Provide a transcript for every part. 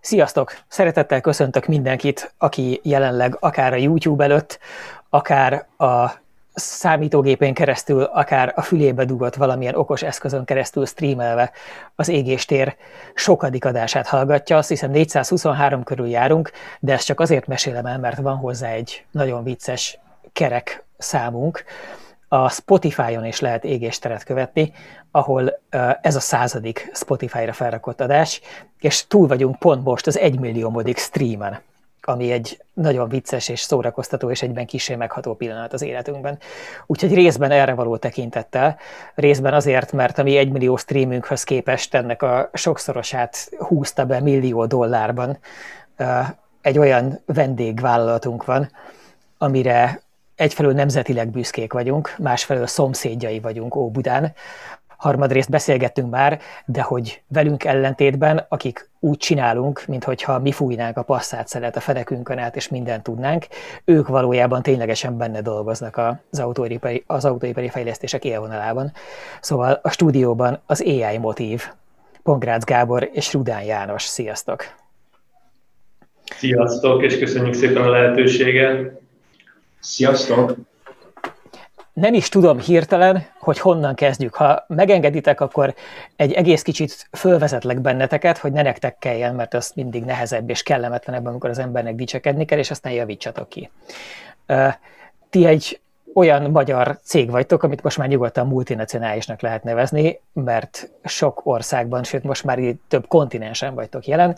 Sziasztok! Szeretettel köszöntök mindenkit, aki jelenleg akár a YouTube előtt, akár a számítógépén keresztül, akár a fülébe dugott valamilyen okos eszközön keresztül streamelve az égéstér sokadik adását hallgatja. Azt hiszem 423 körül járunk, de ezt csak azért mesélem el, mert van hozzá egy nagyon vicces kerek számunk, a Spotify-on is lehet égésteret követni, ahol ez a századik Spotify-ra felrakott adás, és túl vagyunk pont most az egymilliómodik streamen, ami egy nagyon vicces és szórakoztató és egyben kisé megható pillanat az életünkben. Úgyhogy részben erre való tekintettel, részben azért, mert a mi egymillió streamünkhöz képest ennek a sokszorosát húzta be millió dollárban egy olyan vendégvállalatunk van, amire egyfelől nemzetileg büszkék vagyunk, másfelől szomszédjai vagyunk Óbudán. Harmadrészt beszélgettünk már, de hogy velünk ellentétben, akik úgy csinálunk, mintha mi fújnánk a passzát szelet a fenekünkön át, és mindent tudnánk, ők valójában ténylegesen benne dolgoznak az autóipari, az autóipari fejlesztések élvonalában. Szóval a stúdióban az AI motív. Pongrácz Gábor és Rudán János. Sziasztok! Sziasztok, és köszönjük szépen a lehetőséget! Sziasztok! Nem is tudom hirtelen, hogy honnan kezdjük. Ha megengeditek, akkor egy egész kicsit fölvezetlek benneteket, hogy ne nektek kelljen, mert az mindig nehezebb és kellemetlenebb, amikor az embernek dicsekedni kell, és aztán javítsatok ki. Ti egy olyan magyar cég vagytok, amit most már nyugodtan multinacionálisnak lehet nevezni, mert sok országban, sőt most már több kontinensen vagytok jelen,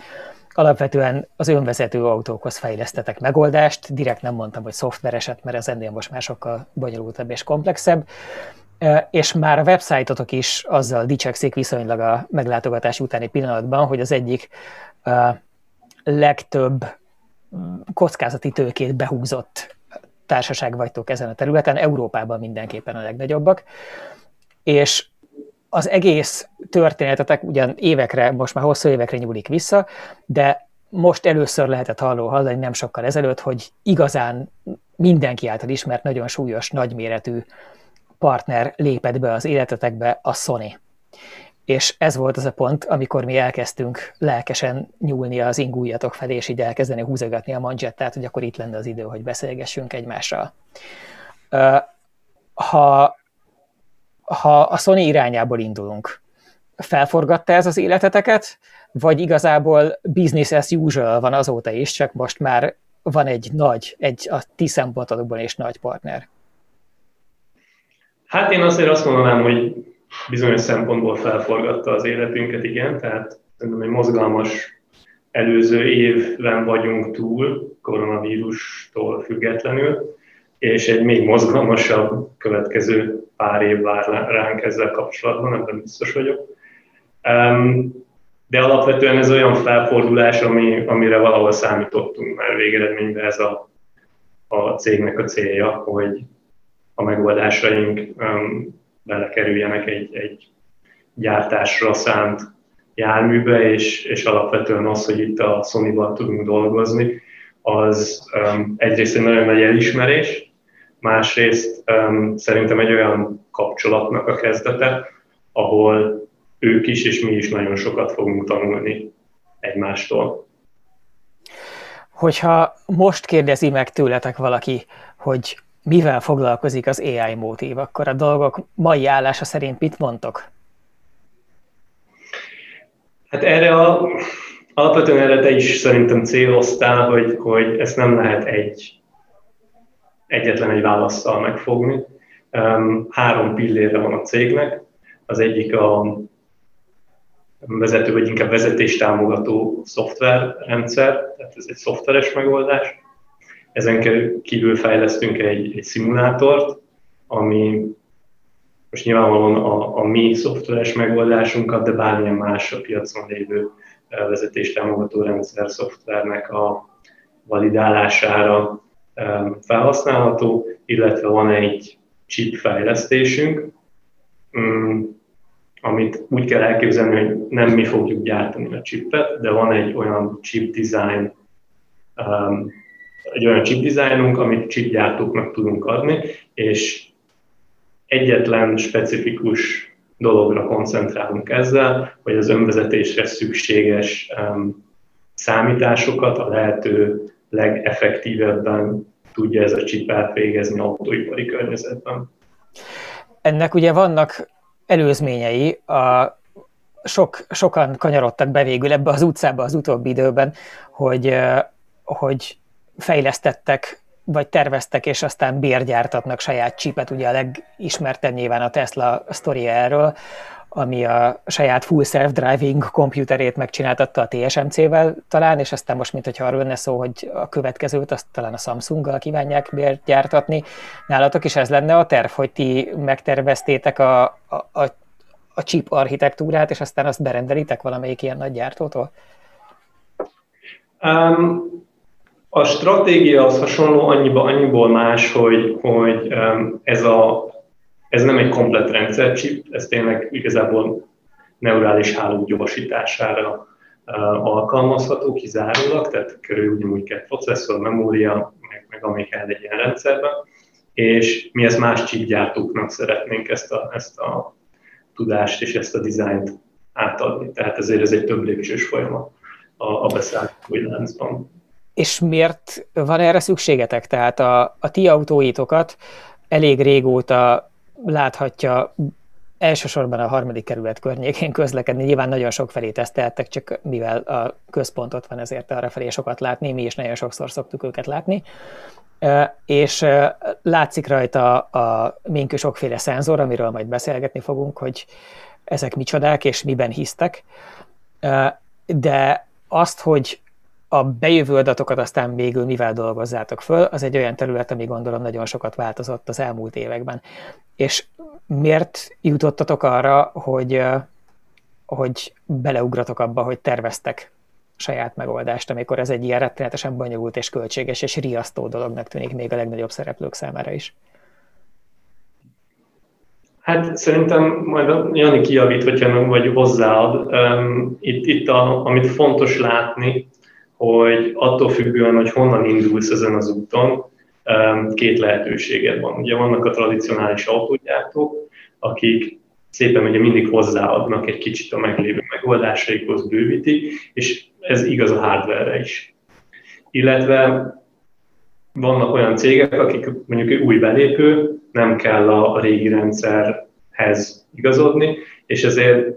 alapvetően az önvezető autókhoz fejlesztetek megoldást, direkt nem mondtam, hogy szoftvereset, mert ez ennél most már sokkal bonyolultabb és komplexebb, és már a websájtotok is azzal dicsekszik viszonylag a meglátogatás utáni pillanatban, hogy az egyik legtöbb kockázati tőkét behúzott társaság vagytok ezen a területen, Európában mindenképpen a legnagyobbak, és az egész történetetek ugyan évekre, most már hosszú évekre nyúlik vissza, de most először lehetett halló hallani nem sokkal ezelőtt, hogy igazán mindenki által ismert, nagyon súlyos, nagyméretű partner lépett be az életetekbe, a Sony. És ez volt az a pont, amikor mi elkezdtünk lelkesen nyúlni az ingújatok felé, és így elkezdeni húzogatni a manzsettát, hogy akkor itt lenne az idő, hogy beszélgessünk egymással. Ha ha a Sony irányából indulunk, felforgatta ez az életeteket, vagy igazából business as usual van azóta is, csak most már van egy nagy, egy a ti szempontokban is nagy partner? Hát én azért azt mondanám, hogy bizonyos szempontból felforgatta az életünket, igen, tehát szerintem egy mozgalmas előző évben vagyunk túl, koronavírustól függetlenül, és egy még mozgalmasabb következő pár év vár ránk ezzel kapcsolatban, ebben biztos vagyok. De alapvetően ez olyan felfordulás, ami, amire valahol számítottunk, mert végeredményben ez a, a cégnek a célja, hogy a megoldásaink belekerüljenek egy, egy gyártásra szánt járműbe, és, és alapvetően az, hogy itt a Sony-val tudunk dolgozni, az um, egyrészt egy nagyon nagy elismerés, másrészt szerintem egy olyan kapcsolatnak a kezdete, ahol ők is és mi is nagyon sokat fogunk tanulni egymástól. Hogyha most kérdezi meg tőletek valaki, hogy mivel foglalkozik az AI motív, akkor a dolgok mai állása szerint mit mondtok? Hát erre a, alapvetően erre te is szerintem céloztál, hogy, hogy ezt nem lehet egy egyetlen egy válaszsal megfogni. Három pillére van a cégnek. Az egyik a vezető, vagy inkább vezetéstámogató szoftverrendszer, tehát ez egy szoftveres megoldás. Ezen kívül fejlesztünk egy, egy szimulátort, ami most nyilvánvalóan a, a mi szoftveres megoldásunkat, de bármilyen más a piacon lévő vezetéstámogató rendszer szoftvernek a validálására felhasználható, illetve van egy chip fejlesztésünk, mm, amit úgy kell elképzelni, hogy nem mi fogjuk gyártani a chipet, de van egy olyan chip design, egy olyan chip designunk, amit chip gyártóknak tudunk adni, és egyetlen specifikus dologra koncentrálunk ezzel, hogy az önvezetésre szükséges számításokat a lehető legeffektívebben tudja ez a chip elvégezni autóipari környezetben. Ennek ugye vannak előzményei, a sok, sokan kanyarodtak be végül ebbe az utcába az utóbbi időben, hogy, hogy fejlesztettek vagy terveztek, és aztán bérgyártatnak saját csipet, ugye a legismertebb nyilván a Tesla sztoria erről, ami a saját full self-driving komputerét megcsináltatta a TSMC-vel talán, és aztán most, mint hogyha arról lenne szó, hogy a következőt azt talán a Samsung-gal kívánják gyártatni. Nálatok is ez lenne a terv, hogy ti megterveztétek a, a, a, a chip architektúrát, és aztán azt berendelitek valamelyik ilyen nagy gyártótól? Um, a stratégia az hasonló annyiba, annyiból más, hogy, hogy um, ez a ez nem egy komplet rendszercsip, ez tényleg igazából neurális hálók gyorsítására alkalmazható kizárólag, tehát körül ugyanúgy kell processzor, memória, meg, meg ami kell egy ilyen rendszerben, és mi ezt más chipgyártóknak szeretnénk ezt a, ezt a tudást és ezt a dizájnt átadni. Tehát ezért ez egy több lépcsős folyamat a, a beszállítói láncban. És miért van erre szükségetek? Tehát a, a ti autóitokat elég régóta láthatja elsősorban a harmadik kerület környékén közlekedni. Nyilván nagyon sok felé teszteltek, csak mivel a központ ott van, ezért arra felé sokat látni, mi is nagyon sokszor szoktuk őket látni. És látszik rajta a minkő sokféle szenzor, amiről majd beszélgetni fogunk, hogy ezek micsodák és miben hisztek. De azt, hogy a bejövő adatokat aztán végül mivel dolgozzátok föl, az egy olyan terület, ami gondolom nagyon sokat változott az elmúlt években. És miért jutottatok arra, hogy, hogy beleugratok abba, hogy terveztek saját megoldást, amikor ez egy ilyen rettenetesen bonyolult és költséges és riasztó dolognak tűnik még a legnagyobb szereplők számára is? Hát szerintem majd Jani kijavít, hogyha nem vagy hozzáad. Itt, itt a, amit fontos látni, hogy attól függően, hogy honnan indulsz ezen az úton, két lehetőséged van. Ugye vannak a tradicionális autógyártók, akik szépen ugye mindig hozzáadnak egy kicsit a meglévő megoldásaikhoz, bővíti, és ez igaz a hardware is. Illetve vannak olyan cégek, akik mondjuk új belépő, nem kell a régi rendszerhez igazodni, és ezért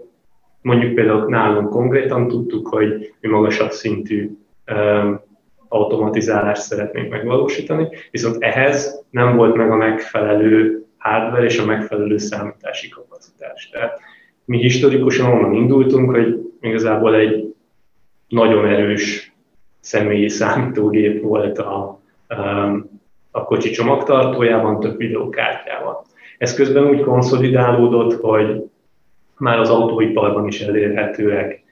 mondjuk például nálunk konkrétan tudtuk, hogy mi magasabb szintű automatizálást szeretnénk megvalósítani, viszont ehhez nem volt meg a megfelelő hardware és a megfelelő számítási kapacitás. Tehát mi historikusan onnan indultunk, hogy igazából egy nagyon erős személyi számítógép volt a, a kocsi csomagtartójában, több videókártyával. Ez közben úgy konszolidálódott, hogy már az autóiparban is elérhetőek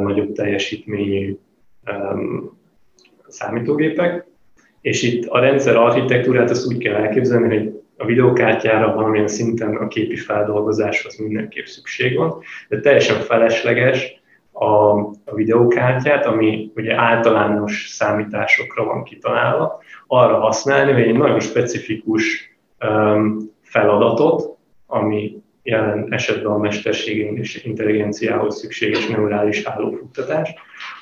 nagyobb teljesítményű számítógépek, és itt a rendszer architektúrát azt úgy kell elképzelni, hogy a videókártyára valamilyen szinten a képi feldolgozáshoz mindenképp szükség van, de teljesen felesleges a, a videókártyát, ami ugye általános számításokra van kitalálva, arra használni, hogy egy nagyon specifikus um, feladatot, ami jelen esetben a mesterségi intelligenciához szükséges neurális hálófuttatás,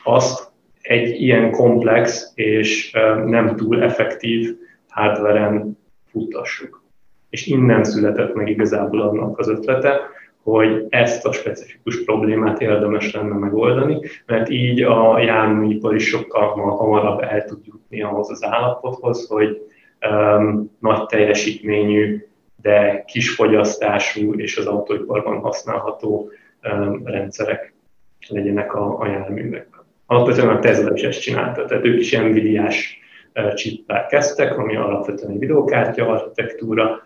azt egy ilyen komplex és nem túl effektív hardveren futtassuk. És innen született meg igazából annak az ötlete, hogy ezt a specifikus problémát érdemes lenne megoldani, mert így a járműipar is sokkal hamarabb el tud jutni ahhoz az állapothoz, hogy um, nagy teljesítményű, de kis fogyasztású és az autóiparban használható um, rendszerek legyenek a, a járművekben alapvetően a Tesla is ezt csinálta, tehát ők is Nvidia-s chippel kezdtek, ami alapvetően egy videókártya architektúra,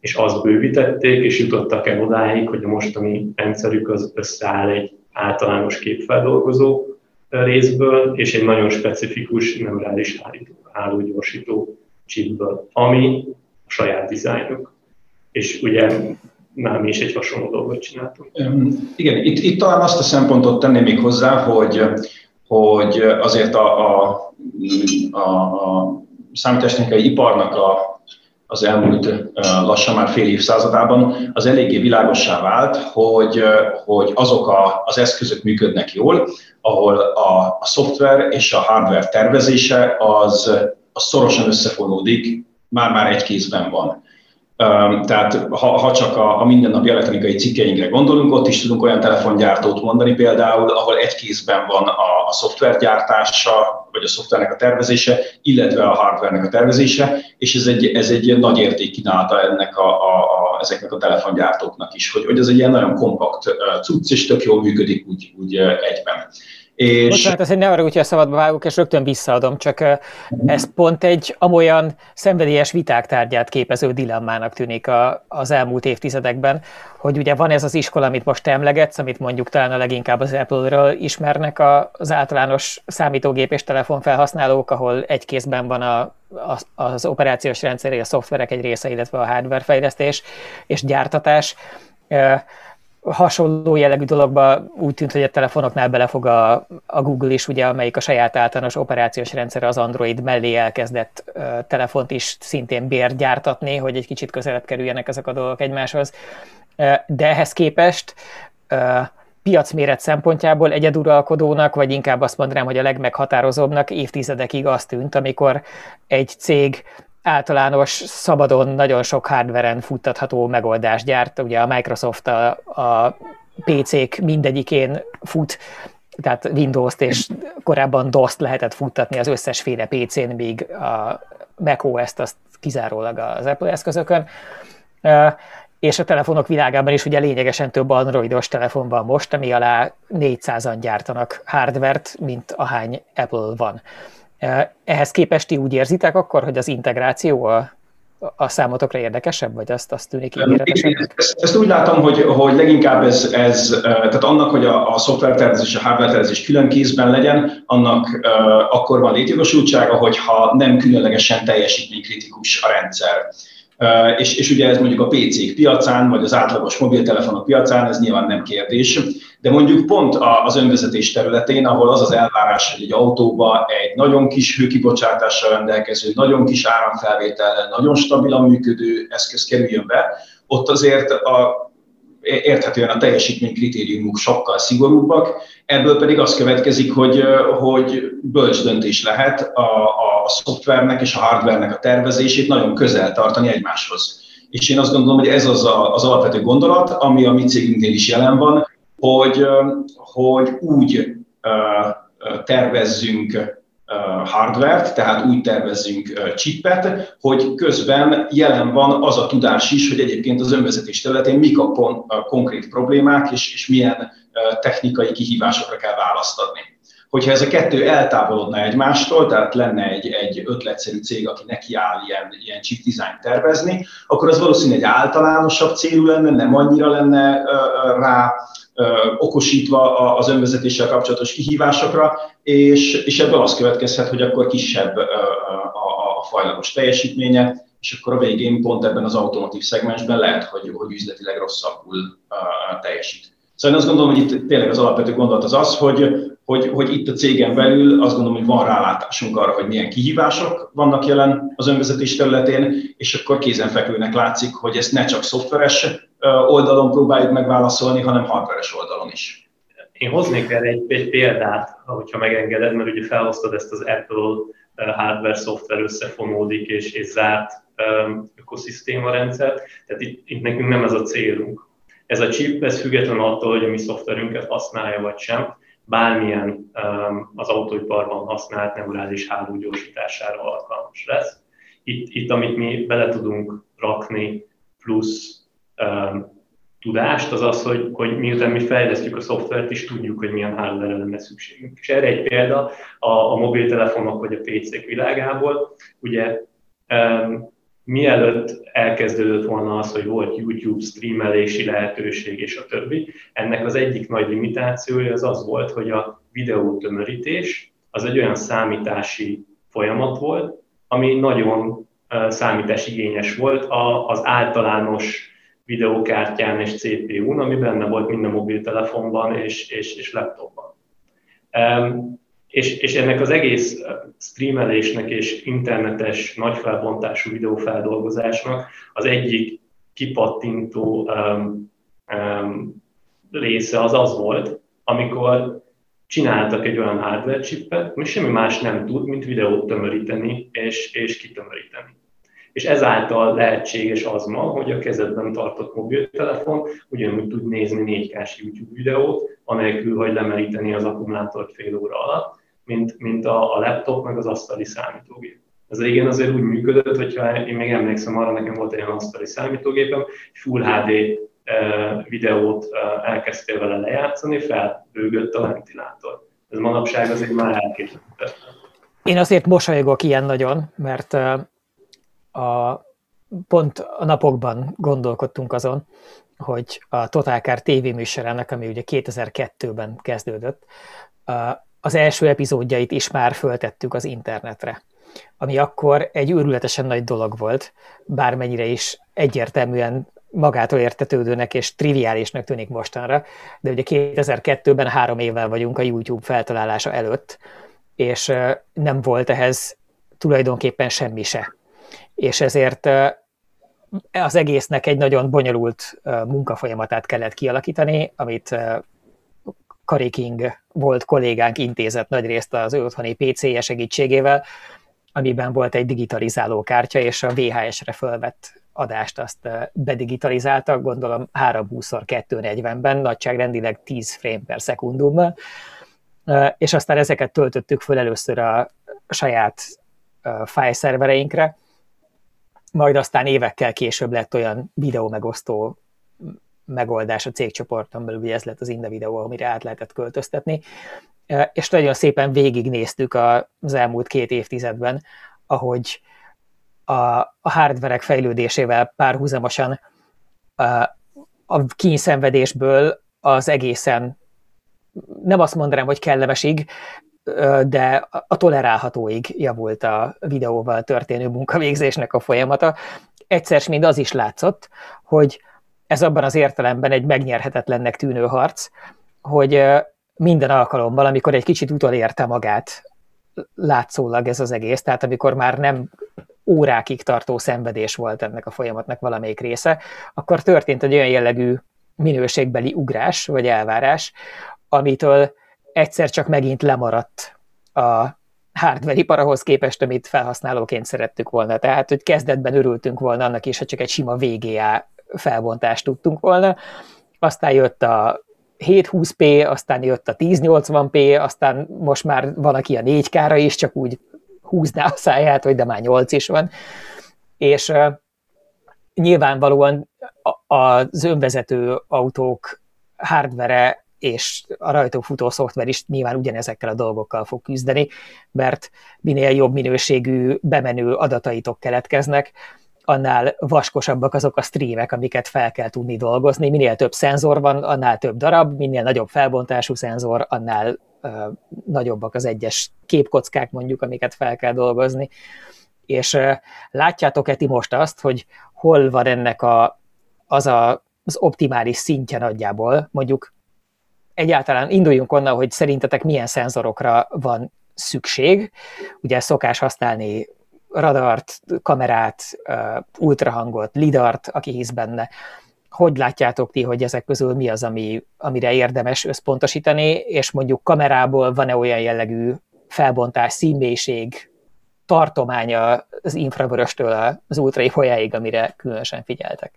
és azt bővítették, és jutottak el odáig, hogy a mostani rendszerük az összeáll egy általános képfeldolgozó részből, és egy nagyon specifikus neurális hálógyorsító chipből, ami a saját dizájnuk. És ugye már mi is egy hasonló dolgot csináltunk. Igen, itt, itt talán azt a szempontot tenném még hozzá, hogy, hogy azért a, a, a, a számítástechnikai iparnak a, az elmúlt lassan már fél évszázadában az eléggé világossá vált, hogy, hogy azok a, az eszközök működnek jól, ahol a, a szoftver és a hardware tervezése az, az szorosan összefonódik, már-már egy kézben van. Tehát ha, ha csak a, a mindennapi elektronikai cikkeinkre gondolunk, ott is tudunk olyan telefongyártót mondani például, ahol egy kézben van a, a szoftvergyártása, vagy a szoftvernek a tervezése, illetve a hardvernek a tervezése, és ez egy, ez egy nagy értékkínálata ennek a, a, a, ezeknek a telefongyártóknak is, hogy, hogy ez egy ilyen nagyon kompakt cucc, és tök jól működik úgy, úgy egyben. És... Bocsánat, ezt ne arra, hogyha szabadba vágok, és rögtön visszaadom, csak ez pont egy amolyan szenvedélyes viták tárgyát képező dilemmának tűnik a, az elmúlt évtizedekben, hogy ugye van ez az iskola, amit most emlegetsz, amit mondjuk talán a leginkább az Apple-ről ismernek az általános számítógép és telefon felhasználók, ahol egy kézben van a, az, az operációs rendszer, a szoftverek egy része, illetve a hardware fejlesztés és gyártatás hasonló jellegű dologba úgy tűnt, hogy a telefonoknál belefog a, a Google is, ugye, amelyik a saját általános operációs rendszer az Android mellé elkezdett uh, telefont is szintén bérgyártatni, hogy egy kicsit közelebb kerüljenek ezek a dolgok egymáshoz. De ehhez képest uh, piacméret szempontjából egyeduralkodónak, vagy inkább azt mondanám, hogy a legmeghatározóbbnak évtizedekig azt tűnt, amikor egy cég általános, szabadon, nagyon sok hardveren futtatható megoldást gyárt. Ugye a Microsoft a, a PC-k mindegyikén fut, tehát Windows-t és korábban DOS-t lehetett futtatni az összesféle PC-n, míg a macOS-t azt kizárólag az Apple eszközökön. És a telefonok világában is ugye lényegesen több androidos telefon van most, ami alá 400-an gyártanak hardvert, mint ahány Apple van. Ehhez képest ti úgy érzitek akkor, hogy az integráció a, a számotokra érdekesebb, vagy azt, azt tűnik ígéretesebb? Ezt, ezt úgy látom, hogy, hogy leginkább ez, ez, tehát annak, hogy a, a szoftvertervezés, a hardware külön kézben legyen, annak uh, akkor van létjogosultsága, hogyha nem különlegesen teljesítménykritikus a rendszer. Uh, és, és ugye ez mondjuk a PC-k piacán, vagy az átlagos mobiltelefonok piacán, ez nyilván nem kérdés. De mondjuk pont az önvezetés területén, ahol az az elvárás, hogy egy autóba egy nagyon kis hőkibocsátással rendelkező, nagyon kis áramfelvétellel, nagyon stabilan működő eszköz kerüljön be, ott azért a érthetően a teljesítmény kritériumok sokkal szigorúbbak, ebből pedig az következik, hogy, hogy bölcs döntés lehet a, a szoftvernek és a hardvernek a tervezését nagyon közel tartani egymáshoz. És én azt gondolom, hogy ez az a, az alapvető gondolat, ami a mi cégünknél is jelen van, hogy, hogy úgy tervezzünk hardvert, tehát úgy tervezzünk chipet, hogy közben jelen van az a tudás is, hogy egyébként az önvezetés területén mik a konkrét problémák, és, és milyen technikai kihívásokra kell választ adni. Hogyha ez a kettő eltávolodna egymástól, tehát lenne egy, egy ötletszerű cég, aki nekiáll ilyen, ilyen chip design tervezni, akkor az valószínűleg egy általánosabb célú lenne, nem annyira lenne rá okosítva az önvezetéssel kapcsolatos kihívásokra, és, és ebből az következhet, hogy akkor kisebb a, a, fajlagos teljesítménye, és akkor a végén pont ebben az automotív szegmensben lehet, hogy, hogy üzletileg rosszabbul teljesít. Szóval én azt gondolom, hogy itt tényleg az alapvető gondolat az az, hogy, hogy, hogy itt a cégen belül azt gondolom, hogy van rálátásunk arra, hogy milyen kihívások vannak jelen az önvezetés területén, és akkor kézenfekvőnek látszik, hogy ezt ne csak szoftveres oldalon próbáljuk megválaszolni, hanem hardveres oldalon is. Én hoznék erre egy, egy példát, hogyha megengeded, mert ugye felhoztad ezt az Apple hardware-szoftver összefonódik és, és zárt ökoszisztéma rendszert, tehát itt, itt nekünk nem ez a célunk. Ez a chip, ez független attól, hogy a mi szoftverünket használja vagy sem, bármilyen az autóiparban használt neurális háló gyorsítására alkalmas lesz. Itt, itt, amit mi bele tudunk rakni, plusz tudást, az az, hogy, hogy miután mi fejlesztjük a szoftvert, is tudjuk, hogy milyen hardware lenne szükségünk. És erre egy példa a, a mobiltelefonok vagy a PC-k világából. Ugye um, mielőtt elkezdődött volna az, hogy volt YouTube streamelési lehetőség és a többi, ennek az egyik nagy limitációja az az volt, hogy a videótömörítés az egy olyan számítási folyamat volt, ami nagyon számításigényes volt az általános videókártyán és CPU-n, ami benne volt minden mobiltelefonban és, és, és laptopban. És, és ennek az egész streamelésnek és internetes nagyfelbontású videófeldolgozásnak az egyik kipattintó um, um, része az az volt, amikor csináltak egy olyan hardware chipet, ami semmi más nem tud, mint videót tömöríteni és, és kitömöríteni. És ezáltal lehetséges az ma, hogy a kezedben tartott mobiltelefon ugyanúgy tud nézni 4 k YouTube videót, anélkül, hogy lemeríteni az akkumulátort fél óra alatt, mint, mint a, a laptop meg az asztali számítógép. Ez régen azért úgy működött, hogyha én még emlékszem arra, nekem volt egy olyan asztali számítógépem, Full HD videót elkezdtél vele lejátszani, felbőgött a ventilátor. Ez manapság azért már elképzelhetetlen. Én azért mosolygok ilyen nagyon, mert a, pont a napokban gondolkodtunk azon, hogy a Totálkár tévéműsorának, ami ugye 2002-ben kezdődött, az első epizódjait is már föltettük az internetre, ami akkor egy őrületesen nagy dolog volt, bármennyire is egyértelműen magától értetődőnek és triviálisnak tűnik mostanra, de ugye 2002-ben három évvel vagyunk a YouTube feltalálása előtt, és nem volt ehhez tulajdonképpen semmi se. És ezért az egésznek egy nagyon bonyolult munkafolyamatát kellett kialakítani, amit Kari King volt kollégánk intézett nagyrészt az ő otthoni PC-je segítségével, amiben volt egy digitalizáló kártya, és a VHS-re fölvett adást azt bedigitalizáltak, gondolom 320x240-ben, nagyságrendileg 10 frame per szekundummal, és aztán ezeket töltöttük föl először a saját fájszervereinkre, majd aztán évekkel később lett olyan videó megosztó megoldás a cégcsoporton belül, ugye ez lett az Inda videó, amire át lehetett költöztetni, és nagyon szépen végignéztük az elmúlt két évtizedben, ahogy a, a hardverek fejlődésével párhuzamosan a, a kényszenvedésből az egészen, nem azt mondanám, hogy kellemesig, de a tolerálhatóig javult a videóval történő munkavégzésnek a folyamata. Egyszer mind az is látszott, hogy ez abban az értelemben egy megnyerhetetlennek tűnő harc, hogy minden alkalommal, amikor egy kicsit utolérte magát látszólag ez az egész, tehát amikor már nem órákig tartó szenvedés volt ennek a folyamatnak valamelyik része, akkor történt egy olyan jellegű minőségbeli ugrás, vagy elvárás, amitől egyszer csak megint lemaradt a hardware ipar képest, amit felhasználóként szerettük volna. Tehát, hogy kezdetben örültünk volna annak is, hogy csak egy sima VGA felbontást tudtunk volna. Aztán jött a 720p, aztán jött a 1080p, aztán most már van, aki a 4K-ra is csak úgy húzná a száját, hogy de már 8 is van. És uh, nyilvánvalóan az önvezető autók hardvere és a rajtuk futó szoftver is nyilván ugyanezekkel a dolgokkal fog küzdeni, mert minél jobb minőségű bemenő adataitok keletkeznek, annál vaskosabbak azok a streamek, amiket fel kell tudni dolgozni. Minél több szenzor van, annál több darab, minél nagyobb felbontású szenzor, annál uh, nagyobbak az egyes képkockák mondjuk, amiket fel kell dolgozni. És uh, látjátok-e ti most azt, hogy hol van ennek a, az a, az optimális szintje nagyjából, mondjuk egyáltalán induljunk onnan, hogy szerintetek milyen szenzorokra van szükség. Ugye szokás használni radart, kamerát, ultrahangot, lidart, aki hisz benne. Hogy látjátok ti, hogy ezek közül mi az, ami, amire érdemes összpontosítani, és mondjuk kamerából van-e olyan jellegű felbontás, színmélység, tartománya az infravöröstől az ultraifolyáig, amire különösen figyeltek?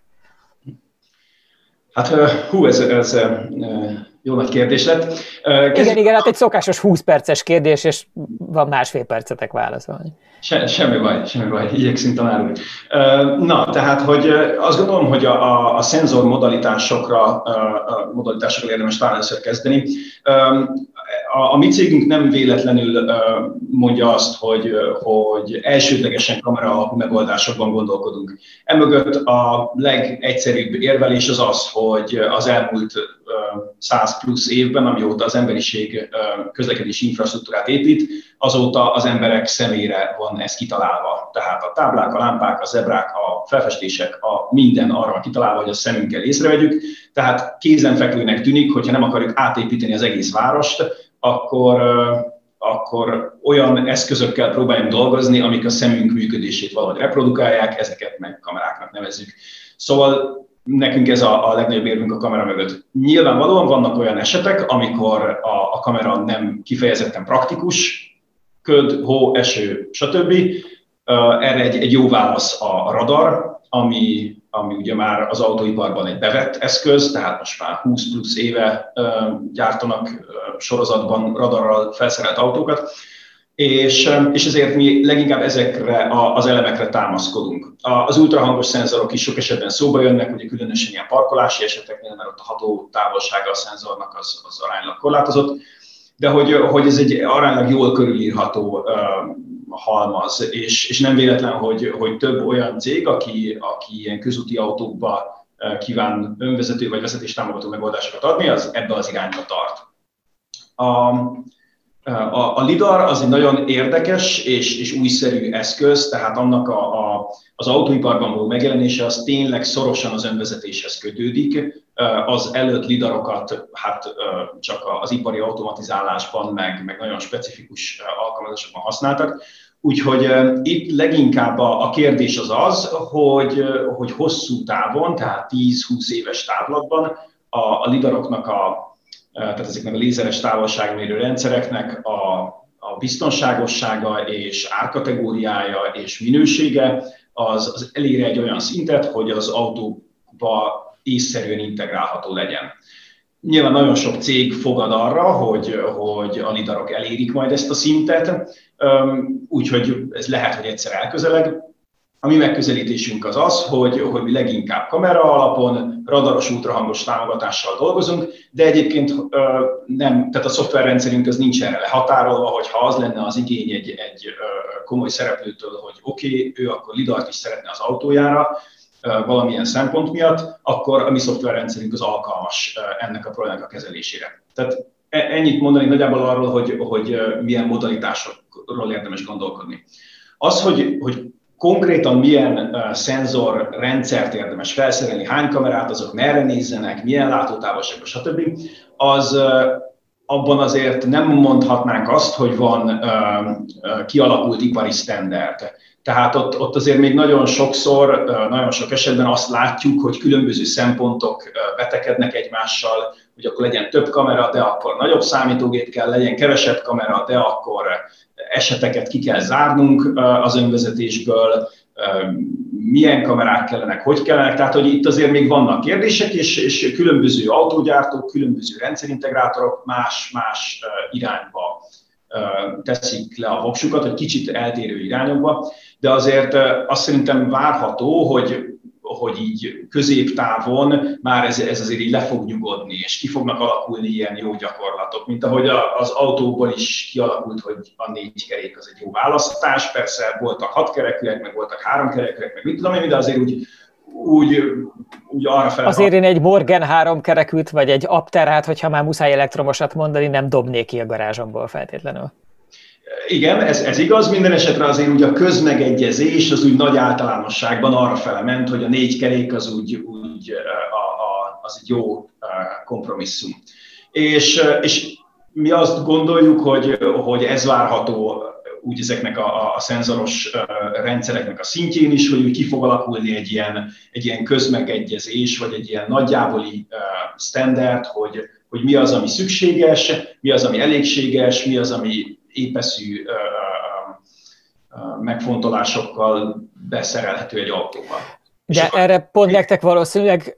Hát hú, ez, ez jó nagy kérdés lett. Kezdjük... Igen, igen, hát egy szokásos 20 perces kérdés, és van másfél percetek válaszolni. Se, semmi baj, semmi baj, igyekszünk találni. Na, tehát, hogy azt gondolom, hogy a, a, a szenzor modalitásokra, a modalitásokra érdemes talán először kezdeni. A, a mi cégünk nem véletlenül mondja azt, hogy, hogy elsődlegesen kamera alapú megoldásokban gondolkodunk. Emögött a legegyszerűbb érvelés az az, hogy az elmúlt 100 plusz évben, amióta az emberiség közlekedési infrastruktúrát épít, azóta az emberek szemére van ez kitalálva. Tehát a táblák, a lámpák, a zebrák, a felfestések, a minden arra kitalálva, hogy a szemünkkel észrevegyük. Tehát kézenfekvőnek tűnik, hogyha nem akarjuk átépíteni az egész várost, akkor, akkor olyan eszközökkel próbáljunk dolgozni, amik a szemünk működését valahogy reprodukálják, ezeket meg kameráknak nevezzük. Szóval nekünk ez a, a legnagyobb érvünk a kamera mögött. Nyilvánvalóan vannak olyan esetek, amikor a, a kamera nem kifejezetten praktikus, köd, hó, eső, stb. Erre egy, egy jó válasz a radar, ami, ami ugye már az autóiparban egy bevett eszköz, tehát most már 20 plusz éve gyártanak sorozatban radarral felszerelt autókat, és, és ezért mi leginkább ezekre az elemekre támaszkodunk. Az ultrahangos szenzorok is sok esetben szóba jönnek, ugye különösen ilyen parkolási eseteknél, mert ott a ható távolsága a szenzornak az, az aránylag korlátozott, de hogy, hogy ez egy aránylag jól körülírható halmaz, és, és nem véletlen, hogy, hogy több olyan cég, aki, aki ilyen közúti autókba kíván önvezető vagy vezetéstámogató megoldásokat adni, az ebbe az irányba tart. A, a, a LIDAR az egy nagyon érdekes és, és újszerű eszköz, tehát annak a, a, az autóiparban való megjelenése az tényleg szorosan az önvezetéshez kötődik. Az előtt lidarokat hát csak az ipari automatizálásban, meg, meg nagyon specifikus alkalmazásokban használtak. Úgyhogy itt leginkább a, kérdés az az, hogy, hogy hosszú távon, tehát 10-20 éves távlatban a, a lidaroknak a, tehát ezeknek a lézeres távolságmérő rendszereknek a, a biztonságossága és árkategóriája és minősége az, az elér egy olyan szintet, hogy az autóba észszerűen integrálható legyen. Nyilván nagyon sok cég fogad arra, hogy, hogy a lidarok elérik majd ezt a szintet, úgyhogy ez lehet, hogy egyszer elközeleg. A mi megközelítésünk az az, hogy, hogy mi leginkább kamera alapon, radaros ultrahangos támogatással dolgozunk, de egyébként nem, tehát a szoftverrendszerünk az nincs erre lehatárolva, hogy ha az lenne az igény egy, egy komoly szereplőtől, hogy oké, okay, ő akkor lidart is szeretne az autójára, valamilyen szempont miatt, akkor a mi szoftverrendszerünk az alkalmas ennek a problémának a kezelésére. Tehát e, ennyit mondani nagyjából arról, hogy, hogy milyen modalitásokról érdemes gondolkodni. Az, hogy, hogy konkrétan milyen szenzorrendszert érdemes felszerelni, hány kamerát, azok merre nézzenek, milyen látótávolságban, stb., az abban azért nem mondhatnánk azt, hogy van kialakult ipari standard. Tehát ott, ott azért még nagyon sokszor, nagyon sok esetben azt látjuk, hogy különböző szempontok betekednek egymással, hogy akkor legyen több kamera, de akkor nagyobb számítógép kell, legyen kevesebb kamera, de akkor eseteket ki kell zárnunk az önvezetésből, milyen kamerák kellenek, hogy kellenek, tehát hogy itt azért még vannak kérdések, és, és különböző autógyártók, különböző rendszerintegrátorok más-más irányba teszik le a voksukat, hogy kicsit eltérő irányokba, de azért azt szerintem várható, hogy hogy így középtávon már ez, ez azért így le fog nyugodni, és ki fognak alakulni ilyen jó gyakorlatok, mint ahogy az autóból is kialakult, hogy a négy kerék az egy jó választás, persze voltak hatkerekűek, meg voltak háromkerekűek, meg mit tudom én, de azért úgy, úgy, úgy arra fel. Azért én egy Morgan háromkerekűt, vagy egy Apterát, hogyha már muszáj elektromosat mondani, nem dobnék ki a garázsomból feltétlenül. Igen, ez, ez igaz, minden esetre azért úgy a közmegegyezés az úgy nagy általánosságban arra fele ment, hogy a négy kerék az úgy, úgy a, a, az egy jó kompromisszum. És, és mi azt gondoljuk, hogy, hogy ez várható úgy ezeknek a, a szenzoros rendszereknek a szintjén is, hogy úgy ki fog alakulni egy ilyen, egy ilyen közmegegyezés, vagy egy ilyen nagyjávoli standard, hogy, hogy mi az, ami szükséges, mi az, ami elégséges, mi az, ami épeszű megfontolásokkal beszerelhető egy autóba. De akkor... erre pont nektek valószínűleg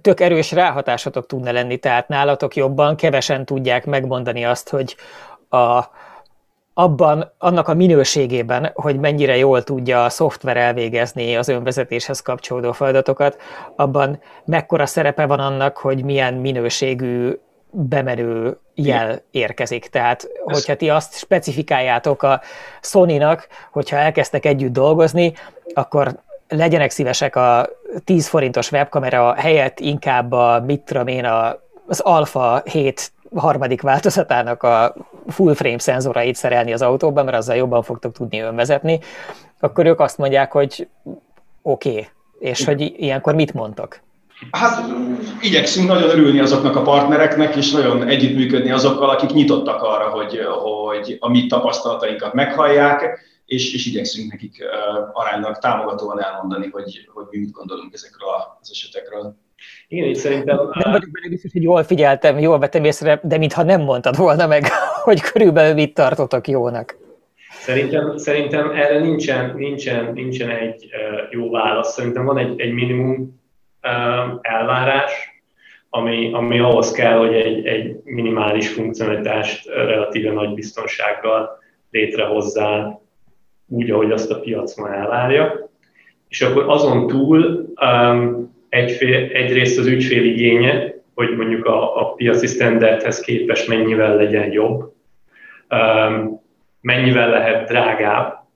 tök erős ráhatásotok tudna lenni, tehát nálatok jobban kevesen tudják megmondani azt, hogy a, abban, annak a minőségében, hogy mennyire jól tudja a szoftver elvégezni az önvezetéshez kapcsolódó feladatokat, abban mekkora szerepe van annak, hogy milyen minőségű bemerő jel érkezik. Tehát, hogyha ti azt specifikáljátok a Sony-nak, hogyha elkezdtek együtt dolgozni, akkor legyenek szívesek a 10 forintos webkamera helyett inkább a, mit tudom én, a, az Alpha 7 harmadik változatának a full frame szenzorait szerelni az autóban, mert azzal jobban fogtok tudni önvezetni, akkor ők azt mondják, hogy oké, okay. és hogy ilyenkor mit mondtok? Hát igyekszünk nagyon örülni azoknak a partnereknek, és nagyon együttműködni azokkal, akik nyitottak arra, hogy, hogy a mi tapasztalatainkat meghallják, és, és igyekszünk nekik aránylag támogatóan elmondani, hogy, hogy mi mit gondolunk ezekről az esetekről. Igen, így szerintem... Nem vagyok benne biztos, hogy jól figyeltem, jól vettem észre, de mintha nem mondtad volna meg, hogy körülbelül mit tartotok jónak. Szerintem, szerintem erre nincsen, nincsen, nincsen egy jó válasz. Szerintem van egy, egy minimum elvárás, ami, ami ahhoz kell, hogy egy, egy minimális funkcionalitást relatíve nagy biztonsággal létrehozzá úgy, ahogy azt a piac ma elvárja. És akkor azon túl um, egyfél, egyrészt az ügyfél igénye, hogy mondjuk a, a piaci standardhez képest mennyivel legyen jobb, mennyivel lehet drágább,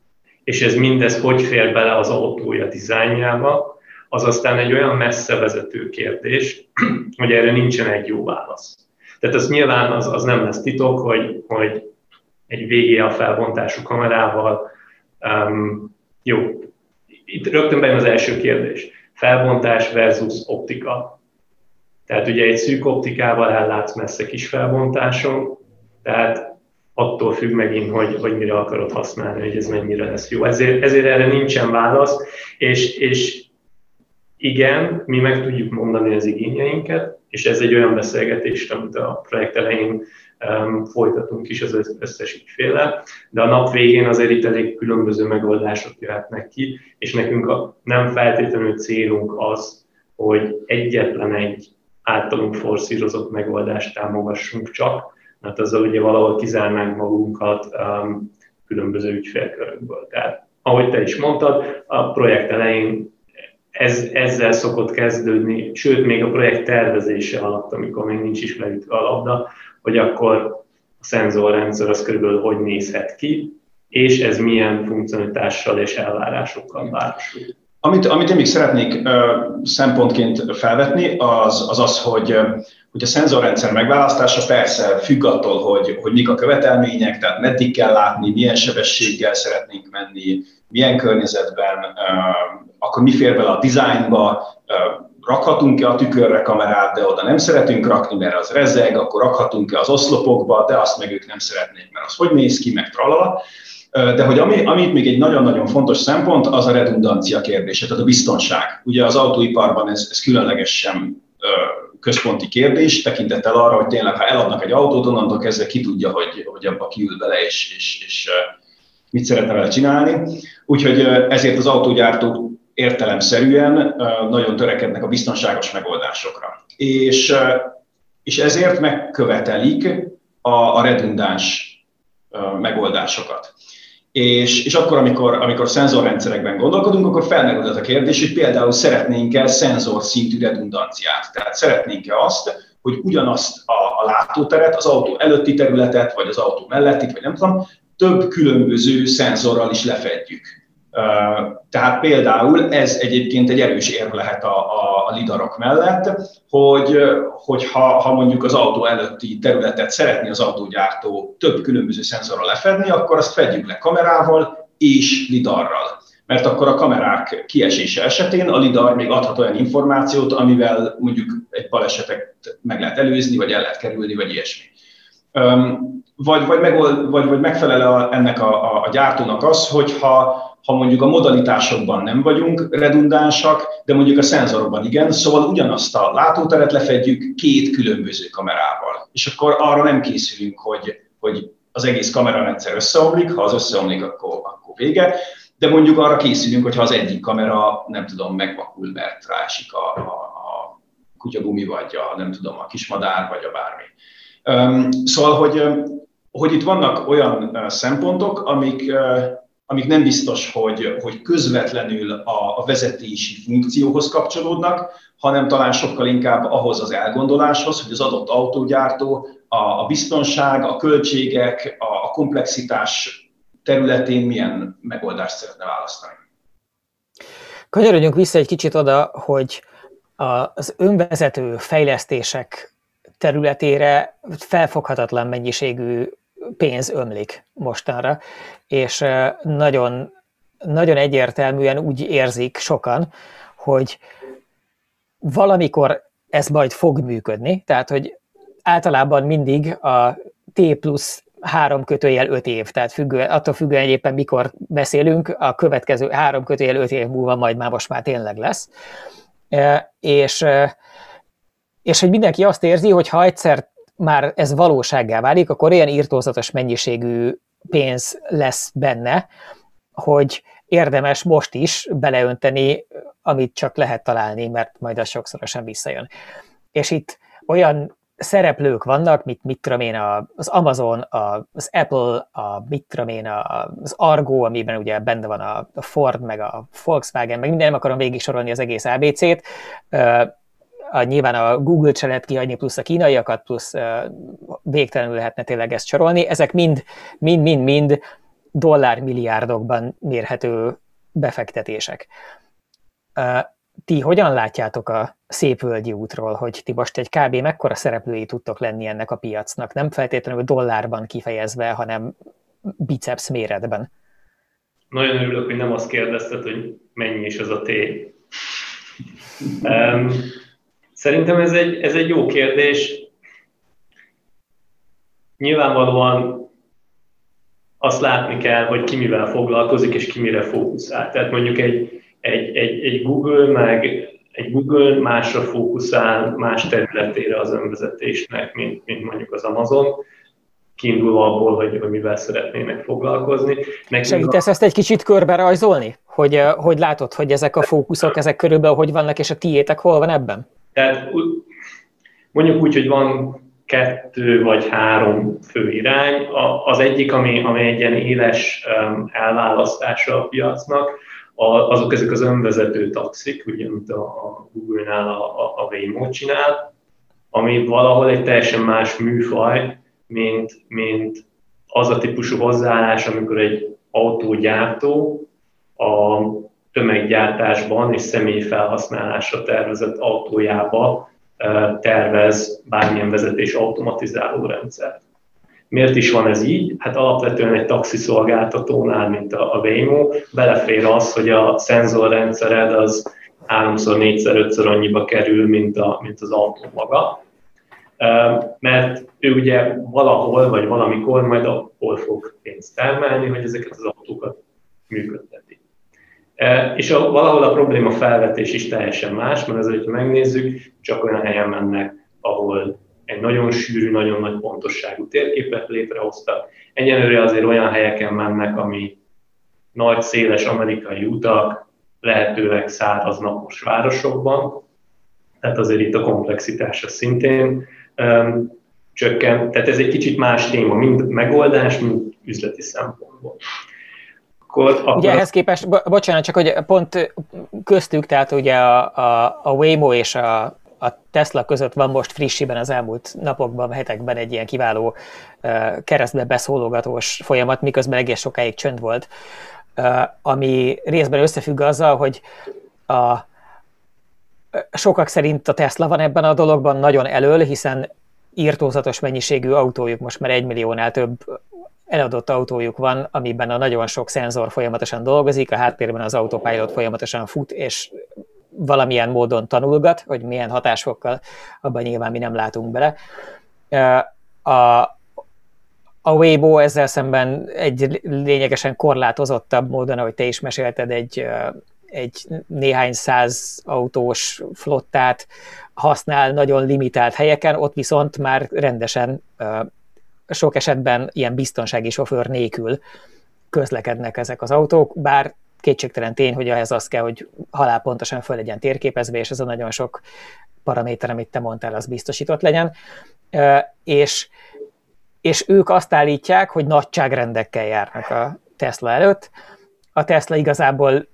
és ez mindez hogy fér bele az autója dizájnjába, az aztán egy olyan messze vezető kérdés, hogy erre nincsen egy jó válasz. Tehát az nyilván az, az nem lesz titok, hogy, hogy egy VGA felbontású kamerával, um, jó, itt rögtön bejön az első kérdés. Felbontás versus optika. Tehát ugye egy szűk optikával ellátsz messze kis felbontáson, tehát attól függ megint, hogy, hogy mire akarod használni, hogy ez mennyire lesz jó. Ezért, ezért erre nincsen válasz, és, és igen, mi meg tudjuk mondani az igényeinket, és ez egy olyan beszélgetés, amit a projekt elején folytatunk is az összes ügyféle, de a nap végén azért itt elég különböző megoldások jöhetnek ki, és nekünk a, nem feltétlenül célunk az, hogy egyetlen egy általunk forszírozott megoldást támogassunk csak, mert azzal ugye valahol kizárnánk magunkat um, különböző ügyfélkörökből. Tehát, ahogy te is mondtad, a projekt elején ez, ezzel szokott kezdődni, sőt, még a projekt tervezése alatt, amikor még nincs is leütve a labda, hogy akkor a szenzorrendszer az körülbelül hogy nézhet ki, és ez milyen funkcionalitással és elvárásokkal városul. Amit, amit én még szeretnék uh, szempontként felvetni, az az, az hogy, hogy a szenzorrendszer megválasztása persze függ attól, hogy, hogy mik a követelmények, tehát meddig kell látni, milyen sebességgel szeretnénk menni, milyen környezetben, uh, akkor mi fér bele a dizájnba, uh, rakhatunk-e a tükörre kamerát, de oda nem szeretünk rakni, mert az rezeg, akkor rakhatunk-e az oszlopokba, de azt meg ők nem szeretnék, mert az hogy néz ki, meg tralala. De hogy ami, amit még egy nagyon-nagyon fontos szempont, az a redundancia kérdése, tehát a biztonság. Ugye az autóiparban ez, ez különlegesen központi kérdés, tekintettel arra, hogy tényleg, ha eladnak egy autót, onnantól kezdve ki tudja, hogy, hogy abba kiül bele, és, és, és mit szeretne vele csinálni. Úgyhogy ezért az autógyártók értelemszerűen nagyon törekednek a biztonságos megoldásokra. És, és ezért megkövetelik a, a redundáns megoldásokat. És, és akkor, amikor, amikor szenzorrendszerekben gondolkodunk, akkor felmerül az a kérdés, hogy például szeretnénk-e szenzor szintű redundanciát. Tehát szeretnénk-e azt, hogy ugyanazt a, a látóteret, az autó előtti területet, vagy az autó mellettit, vagy nem tudom, több különböző szenzorral is lefedjük. Tehát például ez egyébként egy erős érv lehet a, a, a lidarok mellett, hogy, hogy ha, ha mondjuk az autó előtti területet szeretné az autógyártó több különböző szenzorral lefedni, akkor azt fedjük le kamerával és lidarral. Mert akkor a kamerák kiesése esetén a lidar még adhat olyan információt, amivel mondjuk egy balesetet meg lehet előzni, vagy el lehet kerülni, vagy ilyesmi. Vagy, vagy, megold, vagy, vagy megfelel ennek a, a, a gyártónak az, hogyha ha mondjuk a modalitásokban nem vagyunk redundánsak, de mondjuk a szenzorokban igen, szóval ugyanazt a látóteret lefedjük két különböző kamerával. És akkor arra nem készülünk, hogy, hogy az egész kamerarendszer összeomlik, ha az összeomlik, akkor, akkor vége, de mondjuk arra készülünk, hogy ha az egyik kamera, nem tudom, megvakul, mert ráesik a, a, a kutyagumi, vagy a, nem tudom, a kismadár, vagy a bármi. Um, szóval, hogy, hogy itt vannak olyan szempontok, amik amik nem biztos, hogy, hogy közvetlenül a, a vezetési funkcióhoz kapcsolódnak, hanem talán sokkal inkább ahhoz az elgondoláshoz, hogy az adott autógyártó a, a biztonság, a költségek, a, a komplexitás területén milyen megoldást szeretne választani. Kanyarodjunk vissza egy kicsit oda, hogy az önvezető fejlesztések területére felfoghatatlan mennyiségű pénz ömlik mostanra, és nagyon, nagyon egyértelműen úgy érzik sokan, hogy valamikor ez majd fog működni, tehát hogy általában mindig a T plusz három kötőjel öt év, tehát függő, attól függően éppen mikor beszélünk, a következő három kötőjel öt év múlva majd már most már tényleg lesz. És, és hogy mindenki azt érzi, hogy ha egyszer már ez valósággá válik, akkor olyan írtózatos mennyiségű pénz lesz benne, hogy érdemes most is beleönteni, amit csak lehet találni, mert majd az sokszorosan visszajön. És itt olyan szereplők vannak, mit, mit tudom én, az Amazon, az Apple, a, mit tudom én, az Argo, amiben ugye benne van a Ford, meg a Volkswagen, meg minden, nem akarom végig sorolni az egész ABC-t, a, nyilván a Google se lehet plusz a kínaiakat, plusz uh, végtelenül lehetne tényleg ezt sorolni. Ezek mind, mind, mind, mind dollármilliárdokban mérhető befektetések. Uh, ti hogyan látjátok a szép völgyi útról, hogy ti most egy kb. mekkora szereplői tudtok lenni ennek a piacnak? Nem feltétlenül dollárban kifejezve, hanem biceps méretben. Nagyon örülök, hogy nem azt kérdezted, hogy mennyi is az a T. szerintem ez egy, ez egy jó kérdés. Nyilvánvalóan azt látni kell, hogy ki mivel foglalkozik, és ki mire fókuszál. Tehát mondjuk egy, egy, egy, egy Google meg egy Google másra fókuszál, más területére az önvezetésnek, mint, mint mondjuk az Amazon, kiindulva abból, hogy, hogy mivel szeretnének foglalkozni. Nekünk Segítesz a... ezt egy kicsit körbe rajzolni? Hogy, hogy látod, hogy ezek a fókuszok, ezek körülbelül hogy vannak, és a tiétek hol van ebben? Tehát mondjuk úgy, hogy van kettő vagy három fő irány. Az egyik, ami, ami egy ilyen éles elválasztása a piacnak, azok ezek az önvezető taxik, ugye, mint a, Google-nál a, a Waymo csinál, ami valahol egy teljesen más műfaj, mint, mint az a típusú hozzáállás, amikor egy autógyártó a tömeggyártásban és személyi tervezett autójába tervez bármilyen vezetés automatizáló rendszert. Miért is van ez így? Hát alapvetően egy taxiszolgáltatónál, mint a, Waymo, belefér az, hogy a szenzorrendszered az háromszor, négyszer, ötször annyiba kerül, mint, a, mint az autó maga. Mert ő ugye valahol, vagy valamikor majd ahol fog pénzt termelni, hogy ezeket az autókat működteti. És a, valahol a probléma felvetés is teljesen más, mert azért, hogy megnézzük, csak olyan helyen mennek, ahol egy nagyon sűrű, nagyon nagy pontosságú térképet létrehoztak. Egyenlőre azért olyan helyeken mennek, ami nagy, széles amerikai utak, lehetőleg száraz napos városokban, tehát azért itt a komplexitása szintén um, csökken. Tehát ez egy kicsit más téma, mind megoldás, mind üzleti szempontból. Akkor, akkor ugye ehhez képest, bo- bocsánat, csak hogy pont köztük, tehát ugye a, a, a Waymo és a, a Tesla között van most frissiben az elmúlt napokban, hetekben egy ilyen kiváló uh, keresztbe beszólogatós folyamat, miközben egész sokáig csönd volt, uh, ami részben összefügg azzal, hogy a, sokak szerint a Tesla van ebben a dologban nagyon elől, hiszen írtózatos mennyiségű autójuk, most már egy milliónál több eladott autójuk van, amiben a nagyon sok szenzor folyamatosan dolgozik, a háttérben az autopilot folyamatosan fut, és valamilyen módon tanulgat, hogy milyen hatásfokkal, abban nyilván mi nem látunk bele. A, a Weibo ezzel szemben egy lényegesen korlátozottabb módon, ahogy te is mesélted, egy, egy néhány száz autós flottát használ nagyon limitált helyeken, ott viszont már rendesen sok esetben ilyen biztonsági sofőr nélkül közlekednek ezek az autók, bár kétségtelen tény, hogy ehhez az kell, hogy halálpontosan föl legyen térképezve, és ez a nagyon sok paraméter, amit te mondtál, az biztosított legyen. És, és ők azt állítják, hogy nagyságrendekkel járnak a Tesla előtt. A Tesla igazából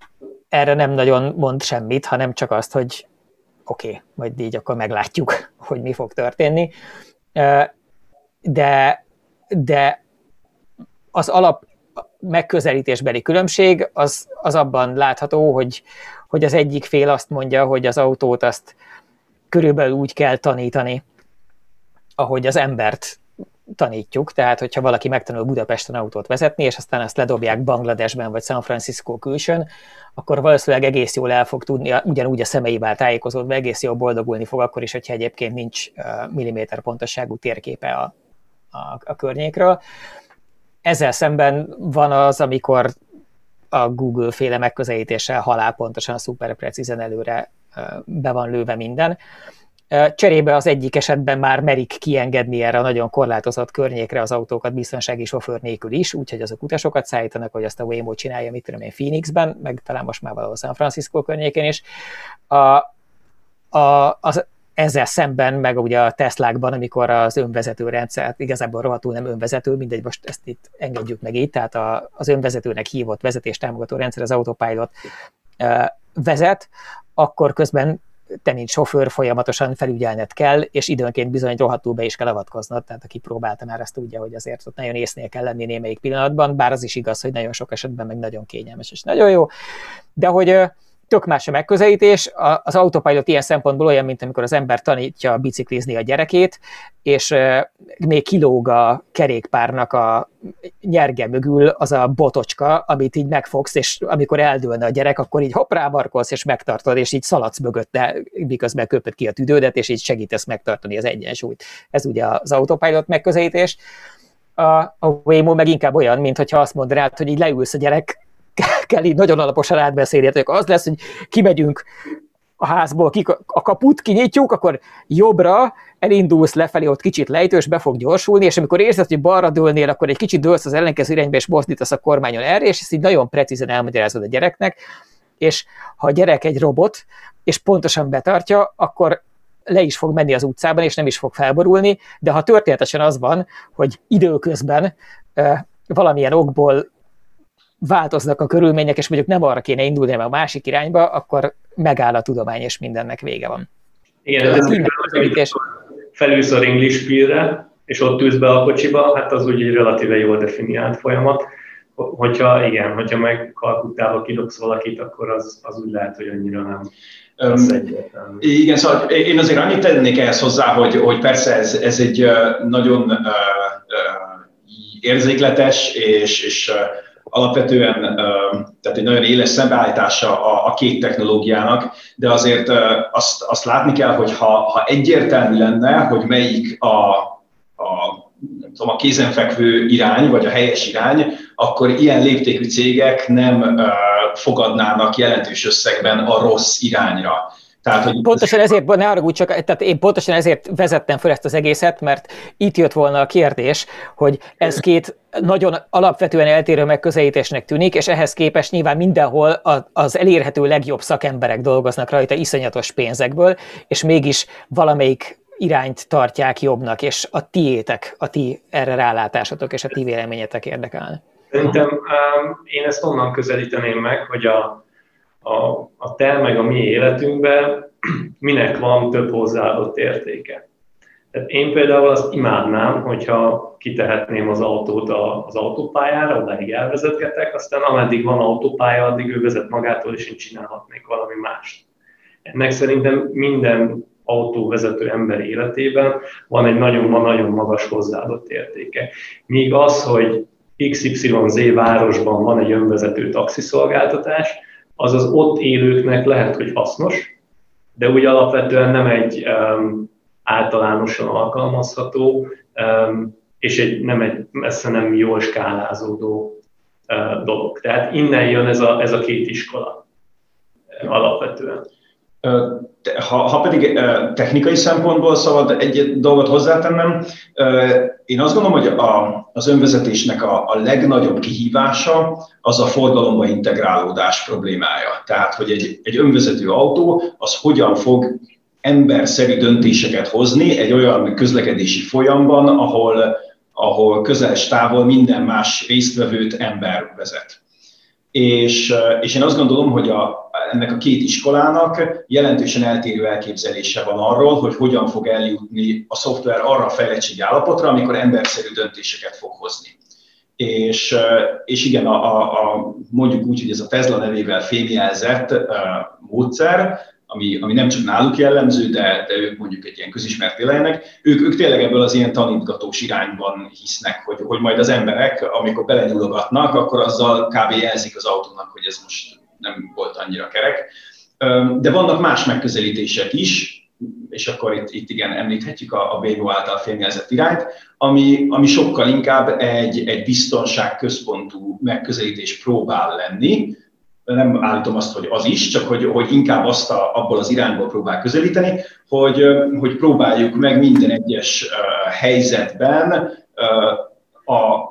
erre nem nagyon mond semmit, hanem csak azt, hogy oké, okay, majd így akkor meglátjuk, hogy mi fog történni. De, de az alap megközelítésbeli különbség az, az abban látható, hogy, hogy az egyik fél azt mondja, hogy az autót azt körülbelül úgy kell tanítani, ahogy az embert tanítjuk, tehát hogyha valaki megtanul Budapesten autót vezetni, és aztán azt ledobják Bangladesben vagy San Francisco külsőn, akkor valószínűleg egész jól el fog tudni, ugyanúgy a szemeivel tájékozódva egész jól boldogulni fog, akkor is, hogyha egyébként nincs milliméter pontosságú térképe a, a, a környékről. Ezzel szemben van az, amikor a Google féle megközelítéssel halálpontosan, szuper precízen előre be van lőve minden. Cserébe az egyik esetben már merik kiengedni erre a nagyon korlátozott környékre az autókat biztonsági sofőr nélkül is, úgyhogy azok utasokat szállítanak, hogy azt a Waymo csinálja, mit tudom én, Phoenixben, meg talán most már valahol San Francisco környékén is. A, a, az, ezzel szemben, meg ugye a Teslákban, amikor az önvezető rendszer, igazából rohadtul nem önvezető, mindegy, most ezt itt engedjük meg így, tehát a, az önvezetőnek hívott vezetés támogató rendszer, az autopilot vezet, akkor közben te, mint sofőr, folyamatosan felügyelned kell, és időnként bizony rohadtul be is kell avatkoznod, tehát aki próbálta már azt tudja, hogy azért ott nagyon észnél kell lenni némelyik pillanatban, bár az is igaz, hogy nagyon sok esetben meg nagyon kényelmes és nagyon jó, de hogy tök más a megközelítés. Az autopilot ilyen szempontból olyan, mint amikor az ember tanítja biciklizni a gyerekét, és még kilóg a kerékpárnak a nyerge mögül az a botocska, amit így megfogsz, és amikor eldőlne a gyerek, akkor így hopp rábarkolsz, és megtartod, és így szaladsz mögötte, miközben köpöd ki a tüdődet, és így segítesz megtartani az egyensúlyt. Ez ugye az autopilot megközelítés. A, a Waymo meg inkább olyan, mint hogyha azt mondd rád, hogy így leülsz a gyerek kell így nagyon alaposan átbeszéljetek. Az lesz, hogy kimegyünk a házból, ki a kaput kinyitjuk, akkor jobbra elindulsz lefelé, ott kicsit lejtős, be fog gyorsulni, és amikor érzed, hogy balra dőlnél, akkor egy kicsit dőlsz az ellenkező irányba, és mozdítasz a kormányon erre, és ezt így nagyon precízen elmagyarázod a gyereknek, és ha a gyerek egy robot, és pontosan betartja, akkor le is fog menni az utcában, és nem is fog felborulni, de ha történetesen az van, hogy időközben valamilyen okból változnak a körülmények, és mondjuk nem arra kéne indulni, hanem a másik irányba, akkor megáll a tudomány, és mindennek vége van. Igen, ez ez felülsz a ringlispírre, és ott ülsz be a kocsiba, hát az úgy egy relatíve jól definiált folyamat. Hogyha igen, hogyha meg Kalkuttába kidobsz valakit, akkor az, az úgy lehet, hogy annyira nem. Um, igen, szóval én azért annyit tennék ehhez hozzá, hogy, hogy persze ez, ez egy nagyon uh, uh, érzékletes és, és uh, alapvetően tehát egy nagyon éles szembeállítása a, két technológiának, de azért azt, azt látni kell, hogy ha, ha egyértelmű lenne, hogy melyik a, a tudom, a kézenfekvő irány, vagy a helyes irány, akkor ilyen léptékű cégek nem fogadnának jelentős összegben a rossz irányra. Tehát, hogy pontosan ezért, ne arra csak, tehát én pontosan ezért vezettem fel ezt az egészet, mert itt jött volna a kérdés, hogy ez két nagyon alapvetően eltérő megközelítésnek tűnik, és ehhez képest nyilván mindenhol az elérhető legjobb szakemberek dolgoznak rajta iszonyatos pénzekből, és mégis valamelyik irányt tartják jobbnak, és a tiétek, a ti erre rálátásotok és a ti véleményetek érdekelne. Szerintem um, én ezt onnan közelíteném meg, hogy a, a, a te meg a mi életünkben minek van több hozzáadott értéke. Tehát én például azt imádnám, hogyha kitehetném az autót az autópályára, odáig elvezetgetek, aztán ameddig van autópálya, addig ő vezet magától, és én csinálhatnék valami mást. Ennek szerintem minden autóvezető ember életében van egy nagyon-nagyon magas hozzáadott értéke. Míg az, hogy XYZ városban van egy önvezető taxiszolgáltatás, az az ott élőknek lehet, hogy hasznos, de úgy alapvetően nem egy um, általánosan alkalmazható, um, és egy, nem egy messze nem jól skálázódó uh, dolog. Tehát innen jön ez a, ez a két iskola uh, alapvetően. Ha, ha pedig technikai szempontból szabad egy dolgot hozzátennem, én azt gondolom, hogy a, az önvezetésnek a, a legnagyobb kihívása az a forgalomba integrálódás problémája. Tehát, hogy egy, egy önvezető autó az hogyan fog emberszerű döntéseket hozni egy olyan közlekedési folyamban, ahol, ahol közeles távol minden más résztvevőt ember vezet. És, és én azt gondolom, hogy a, ennek a két iskolának jelentősen eltérő elképzelése van arról, hogy hogyan fog eljutni a szoftver arra a fejlettségi állapotra, amikor emberszerű döntéseket fog hozni. És, és igen, a, a, a, mondjuk úgy, hogy ez a Tesla nevével fémjelzett módszer, ami, ami nem csak náluk jellemző, de, de ők mondjuk egy ilyen közismert élelnek, ők, ők tényleg ebből az ilyen tanítgatós irányban hisznek, hogy, hogy majd az emberek, amikor belenyúlogatnak, akkor azzal kb. jelzik az autónak, hogy ez most nem volt annyira kerek. De vannak más megközelítések is, és akkor itt, itt igen, említhetjük a, a BMO által fényjelzett irányt, ami, ami sokkal inkább egy, egy biztonságközpontú megközelítés próbál lenni, nem állítom azt, hogy az is, csak hogy, hogy inkább azt a, abból az irányból próbál közelíteni, hogy, hogy próbáljuk meg minden egyes helyzetben a, a,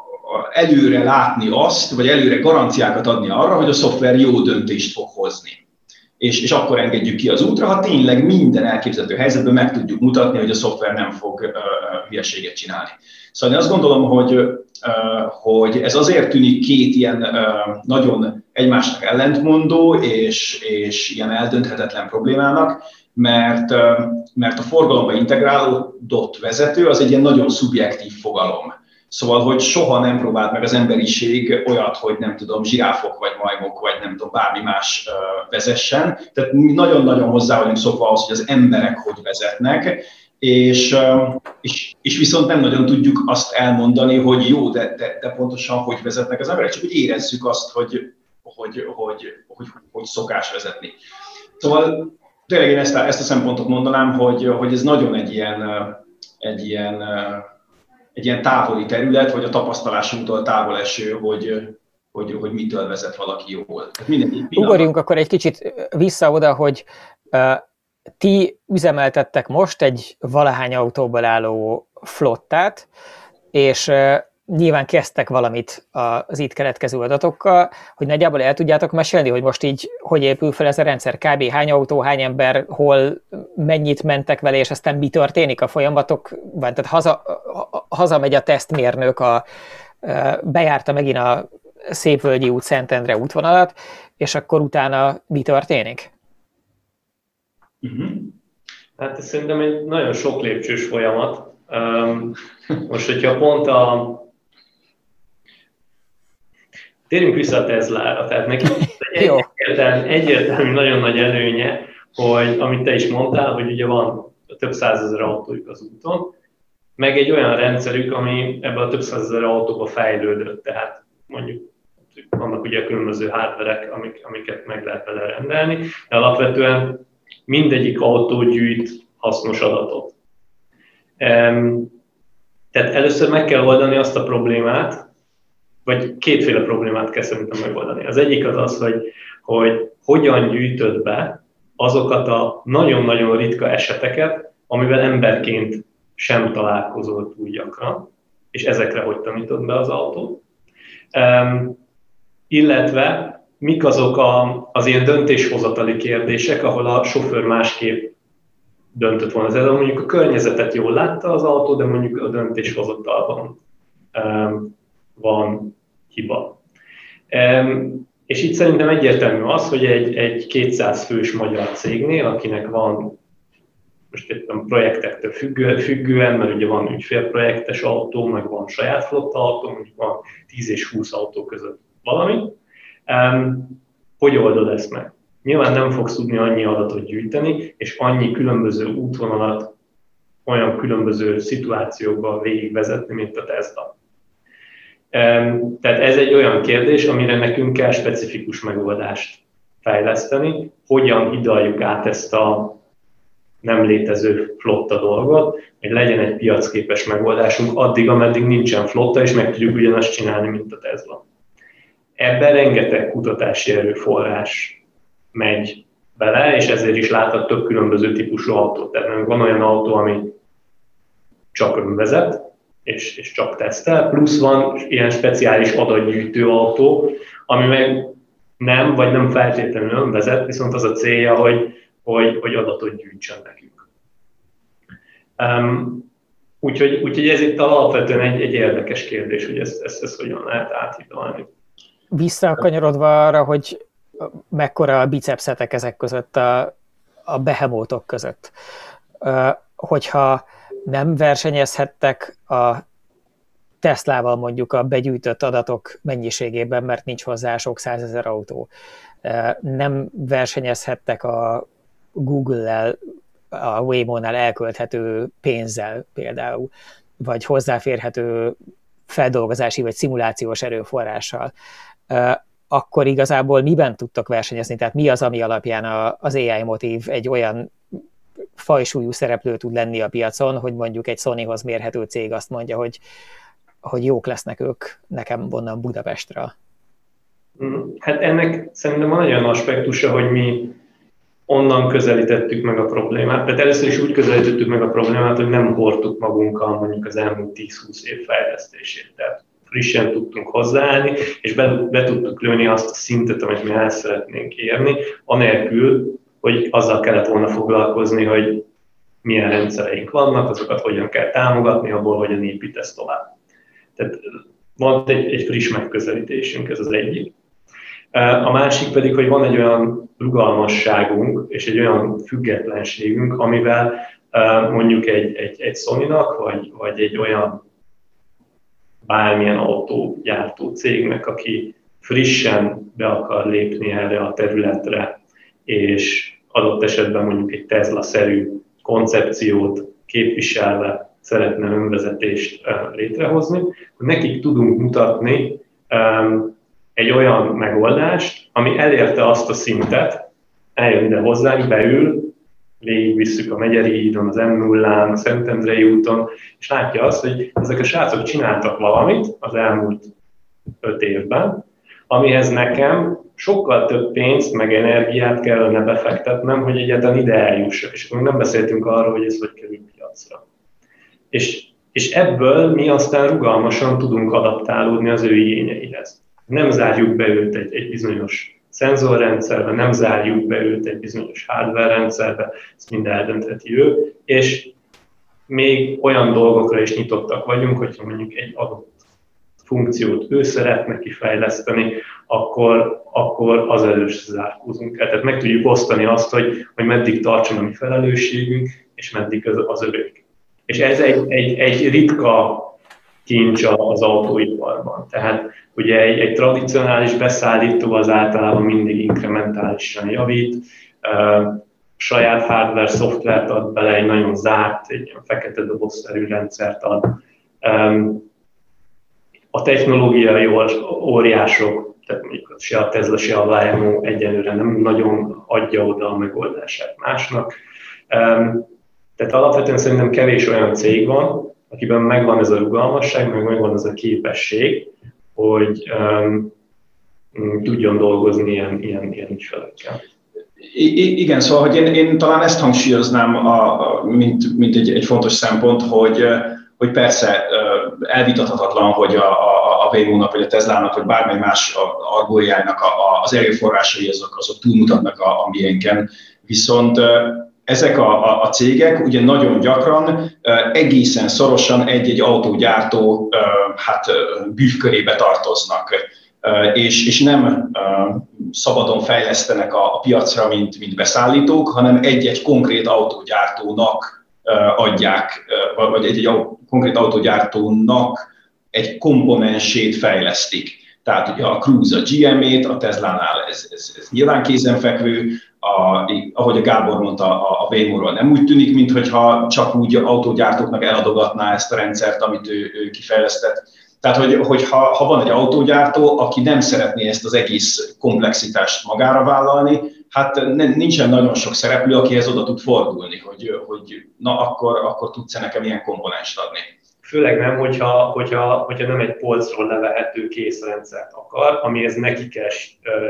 előre látni azt, vagy előre garanciákat adni arra, hogy a szoftver jó döntést fog hozni. És, és akkor engedjük ki az útra, ha tényleg minden elképzelhető helyzetben meg tudjuk mutatni, hogy a szoftver nem fog uh, hülyeséget csinálni. Szóval én azt gondolom, hogy, uh, hogy ez azért tűnik két ilyen uh, nagyon egymásnak ellentmondó és, és ilyen eldönthetetlen problémának, mert, mert a forgalomba integrálódott vezető az egy ilyen nagyon szubjektív fogalom. Szóval, hogy soha nem próbált meg az emberiség olyat, hogy nem tudom, zsiráfok vagy majmok, vagy nem tudom, bármi más vezessen. Tehát mi nagyon-nagyon hozzá vagyunk szokva ahhoz, hogy az emberek hogy vezetnek, és, és, és viszont nem nagyon tudjuk azt elmondani, hogy jó, de, de, de pontosan hogy vezetnek az emberek, csak hogy érezzük azt, hogy, hogy, hogy, hogy, hogy szokás vezetni. Szóval tényleg én ezt a, ezt a szempontot mondanám, hogy, hogy ez nagyon egy ilyen, egy ilyen, egy ilyen távoli terület, vagy a tapasztalásunktól távol eső, hogy, hogy, hogy mitől vezet valaki jól. Ugorjunk akkor egy kicsit vissza oda, hogy uh, ti üzemeltettek most egy valahány autóból álló flottát, és nyilván kezdtek valamit az itt keletkező adatokkal, hogy nagyjából el tudjátok mesélni, hogy most így hogy épül fel ez a rendszer, kb. hány autó, hány ember, hol, mennyit mentek vele, és aztán mi történik a folyamatok, vagy tehát haza, hazamegy a tesztmérnök, a, bejárta megint a Szépvölgyi út, Szentendre útvonalat, és akkor utána mi történik? Uh-huh. Hát ez szerintem egy nagyon sok lépcsős folyamat. Most, hogyha pont a Térjünk vissza a Tesla-ra, tehát neki egyértelmű, egyértelmű, nagyon nagy előnye, hogy amit te is mondtál, hogy ugye van több százezer autójuk az úton, meg egy olyan rendszerük, ami ebben a több százezer autóba fejlődött, tehát mondjuk vannak ugye különböző hardverek, amik, amiket meg lehet vele rendelni, de alapvetően mindegyik autó gyűjt hasznos adatot. Tehát először meg kell oldani azt a problémát, vagy kétféle problémát kell szerintem megoldani. Az egyik az az, hogy, hogy hogyan gyűjtöd be azokat a nagyon-nagyon ritka eseteket, amivel emberként sem találkozol túl gyakran, és ezekre hogy tanítod be az autót. Um, illetve mik azok a, az ilyen döntéshozatali kérdések, ahol a sofőr másképp döntött volna. Ez mondjuk a környezetet jól látta az autó, de mondjuk a döntéshozatalban um, van hiba. És itt szerintem egyértelmű az, hogy egy, egy 200 fős magyar cégnél, akinek van most éppen projektektől függő, függően, mert ugye van ügyfélprojektes autó, meg van saját flotta autó, mondjuk van 10 és 20 autó között valami. Hogy oldod ezt meg? Nyilván nem fogsz tudni annyi adatot gyűjteni, és annyi különböző útvonalat olyan különböző szituációkban végigvezetni, mint a Tesla. Tehát ez egy olyan kérdés, amire nekünk kell specifikus megoldást fejleszteni, hogyan hidaljuk át ezt a nem létező flotta dolgot, hogy legyen egy piacképes megoldásunk addig, ameddig nincsen flotta, és meg tudjuk ugyanazt csinálni, mint a Tesla. Ebben rengeteg kutatási erőforrás megy bele, és ezért is láthat több különböző típusú autót. Tehát van olyan autó, ami csak önvezet, és, és csak tesztel, plusz van ilyen speciális adatgyűjtő autó, ami meg nem, vagy nem feltétlenül önvezet, viszont az a célja, hogy, hogy, hogy adatot gyűjtsön nekünk. Um, úgyhogy, úgyhogy ez itt alapvetően egy, egy érdekes kérdés, hogy ezt, ezt, ezt hogyan lehet áthidalni. Visszakanyarodva arra, hogy mekkora a bicepszetek ezek között, a, a behemótok között. Hogyha nem versenyezhettek a Teslával mondjuk a begyűjtött adatok mennyiségében, mert nincs hozzá sok százezer autó. Nem versenyezhettek a Google-lel, a Waymo-nál elkölthető pénzzel például, vagy hozzáférhető feldolgozási vagy szimulációs erőforrással, akkor igazából miben tudtak versenyezni? Tehát mi az, ami alapján az AI motív egy olyan fajsúlyú szereplő tud lenni a piacon, hogy mondjuk egy Sonyhoz mérhető cég azt mondja, hogy, hogy jók lesznek ők nekem onnan Budapestre. Mm, hát ennek szerintem van egy olyan aspektusa, hogy mi onnan közelítettük meg a problémát. Tehát először is úgy közelítettük meg a problémát, hogy nem hordtuk magunkkal mondjuk az elmúlt 10-20 év fejlesztését. Tehát frissen tudtunk hozzáállni, és be, be tudtuk lőni azt a szintet, amit mi el szeretnénk érni, anélkül, hogy azzal kellett volna foglalkozni, hogy milyen rendszereink vannak, azokat hogyan kell támogatni, abból hogyan építesz tovább. Tehát van egy, egy friss megközelítésünk, ez az egyik. A másik pedig, hogy van egy olyan rugalmasságunk és egy olyan függetlenségünk, amivel mondjuk egy, egy, egy Sony-nak, vagy, vagy egy olyan bármilyen autógyártó cégnek, aki frissen be akar lépni erre a területre, és adott esetben mondjuk egy Tesla-szerű koncepciót képviselve szeretne önvezetést létrehozni, hogy nekik tudunk mutatni egy olyan megoldást, ami elérte azt a szintet, eljön ide hozzánk, beül, végigvisszük a Megyeri hídon, az m 0 a Szentendrei úton, és látja azt, hogy ezek a srácok csináltak valamit az elmúlt öt évben, amihez nekem sokkal több pénzt, meg energiát kellene befektetnem, hogy egyáltalán ide eljussak. És akkor nem beszéltünk arról, hogy ez hogy kerül piacra. És, és ebből mi aztán rugalmasan tudunk adaptálódni az ő igényeihez. Nem zárjuk be őt egy, egy bizonyos szenzorrendszerbe, nem zárjuk be őt egy bizonyos hardware rendszerbe, ezt mind eldöntheti ő, és még olyan dolgokra is nyitottak vagyunk, hogyha mondjuk egy adott funkciót ő szeretne kifejleszteni, akkor, akkor az elős zárkózunk el. Tehát meg tudjuk osztani azt, hogy, hogy meddig tartson a mi felelősségünk, és meddig az, az övék. És ez egy, egy, egy ritka kincs az autóiparban. Tehát ugye egy, egy tradicionális beszállító az általában mindig inkrementálisan javít, saját hardware, szoftvert ad bele, egy nagyon zárt, egy fekete dobozszerű rendszert ad. A technológiai óriások, tehát mondjuk se a Tesla, se a Waymo egyenlőre nem nagyon adja oda a megoldását másnak. Tehát alapvetően szerintem kevés olyan cég van, akiben megvan ez a rugalmasság, meg megvan ez a képesség, hogy tudjon dolgozni ilyen, ilyen, ilyen ügyfelekkel. I- igen, szóval hogy én, én talán ezt hangsúlyoznám, a, a, mint, mint egy, egy fontos szempont, hogy, hogy persze elvitathatatlan, hogy a, a, a Waymo-nak, vagy a Tesla-nak, vagy bármely más argójának az erőforrásai azok, azok túlmutatnak a, a miénken, viszont ezek a, a, a cégek ugye nagyon gyakran egészen szorosan egy-egy autógyártó hát, bűvkörébe tartoznak, és, és nem szabadon fejlesztenek a, a piacra, mint, mint beszállítók, hanem egy-egy konkrét autógyártónak adják, vagy egy-egy konkrét autógyártónak egy komponensét fejlesztik. Tehát ugye a Cruise a GM-ét, a Tesla-nál ez, ez, ez nyilván kézenfekvő, a, ahogy a Gábor mondta, a, a Waymo-ról nem úgy tűnik, mintha csak úgy autógyártóknak eladogatná ezt a rendszert, amit ő, ő kifejlesztett. Tehát, hogy, hogy ha, ha van egy autógyártó, aki nem szeretné ezt az egész komplexitást magára vállalni, hát nincsen nagyon sok szereplő, akihez oda tud fordulni, hogy, hogy na akkor, akkor tudsz-e nekem ilyen komponenst adni. Főleg nem, hogyha, hogyha, hogyha nem egy polcról levehető készrendszert akar, amihez neki kell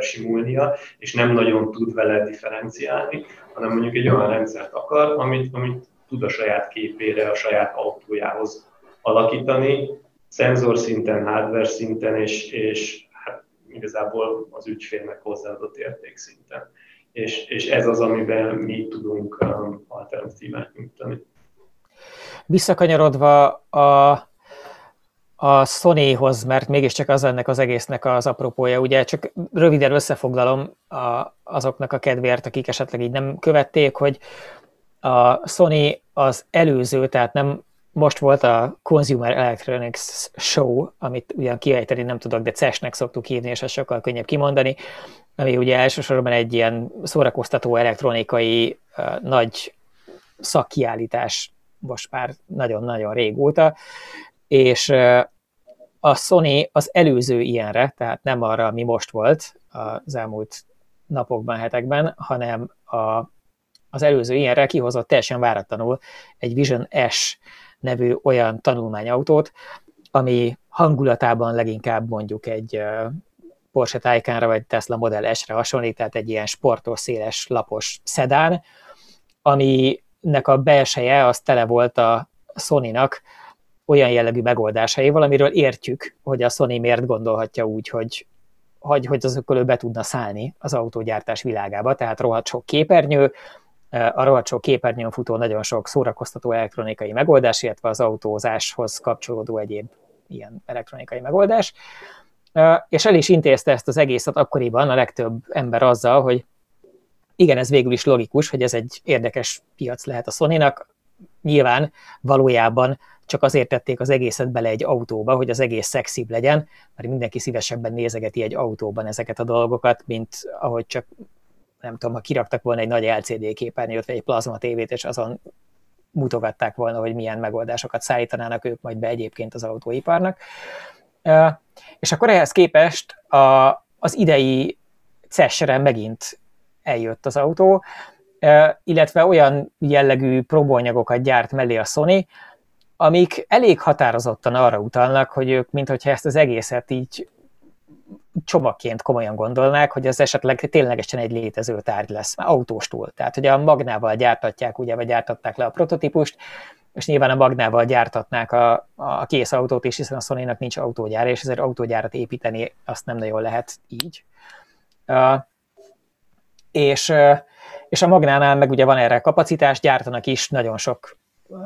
simulnia, és nem nagyon tud vele differenciálni, hanem mondjuk egy olyan rendszert akar, amit, amit tud a saját képére, a saját autójához alakítani, szenzor szinten, hardware szinten, és, és hát igazából az ügyfélnek hozzáadott érték szinten. És, és ez az, amiben mi tudunk um, alternatívát nyújtani. Visszakanyarodva a, a Sonyhoz, mert mégiscsak az ennek az egésznek az apropója. Ugye csak röviden összefoglalom a, azoknak a kedvéért, akik esetleg így nem követték, hogy a Sony az előző, tehát nem most volt a Consumer Electronics Show, amit ugyan kiejteni nem tudok, de CES-nek szoktuk hívni, és ez sokkal könnyebb kimondani, ami ugye elsősorban egy ilyen szórakoztató elektronikai nagy szakkiállítás most már nagyon-nagyon régóta, és a Sony az előző ilyenre, tehát nem arra, ami most volt az elmúlt napokban, hetekben, hanem a, az előző ilyenre kihozott teljesen váratlanul egy Vision S nevű olyan tanulmányautót, ami hangulatában leginkább mondjuk egy Porsche Taycanra vagy Tesla Model S-re hasonlít, tehát egy ilyen sportos, széles, lapos szedán, aminek a belseje az tele volt a Sony-nak olyan jellegű megoldásaival, amiről értjük, hogy a Sony miért gondolhatja úgy, hogy, hogy, hogy azokkal ő be tudna szállni az autógyártás világába, tehát rohadt sok képernyő, a rohadt sok képernyőn futó nagyon sok szórakoztató elektronikai megoldás, illetve az autózáshoz kapcsolódó egyéb ilyen elektronikai megoldás. És el is intézte ezt az egészet akkoriban a legtöbb ember azzal, hogy igen, ez végül is logikus, hogy ez egy érdekes piac lehet a sony Nyilván valójában csak azért tették az egészet bele egy autóba, hogy az egész szexibb legyen, mert mindenki szívesebben nézegeti egy autóban ezeket a dolgokat, mint ahogy csak nem tudom, ha kiraktak volna egy nagy LCD képernyőt, vagy egy plazma tévét, és azon mutogatták volna, hogy milyen megoldásokat szállítanának ők majd be egyébként az autóiparnak. És akkor ehhez képest a, az idei CES-re megint eljött az autó, illetve olyan jellegű próbóanyagokat gyárt mellé a Sony, amik elég határozottan arra utalnak, hogy ők, mintha ezt az egészet így csomagként komolyan gondolnák, hogy az esetleg ténylegesen egy létező tárgy lesz, autóstól. Tehát, hogy a magnával gyártatják, ugye, vagy gyártatták le a prototípust, és nyilván a magnával gyártatnák a, a kész autót is, hiszen a sony nincs autógyára, és ezért autógyárat építeni azt nem nagyon lehet így. Uh, és, uh, és a magnánál meg ugye van erre kapacitás, gyártanak is nagyon sok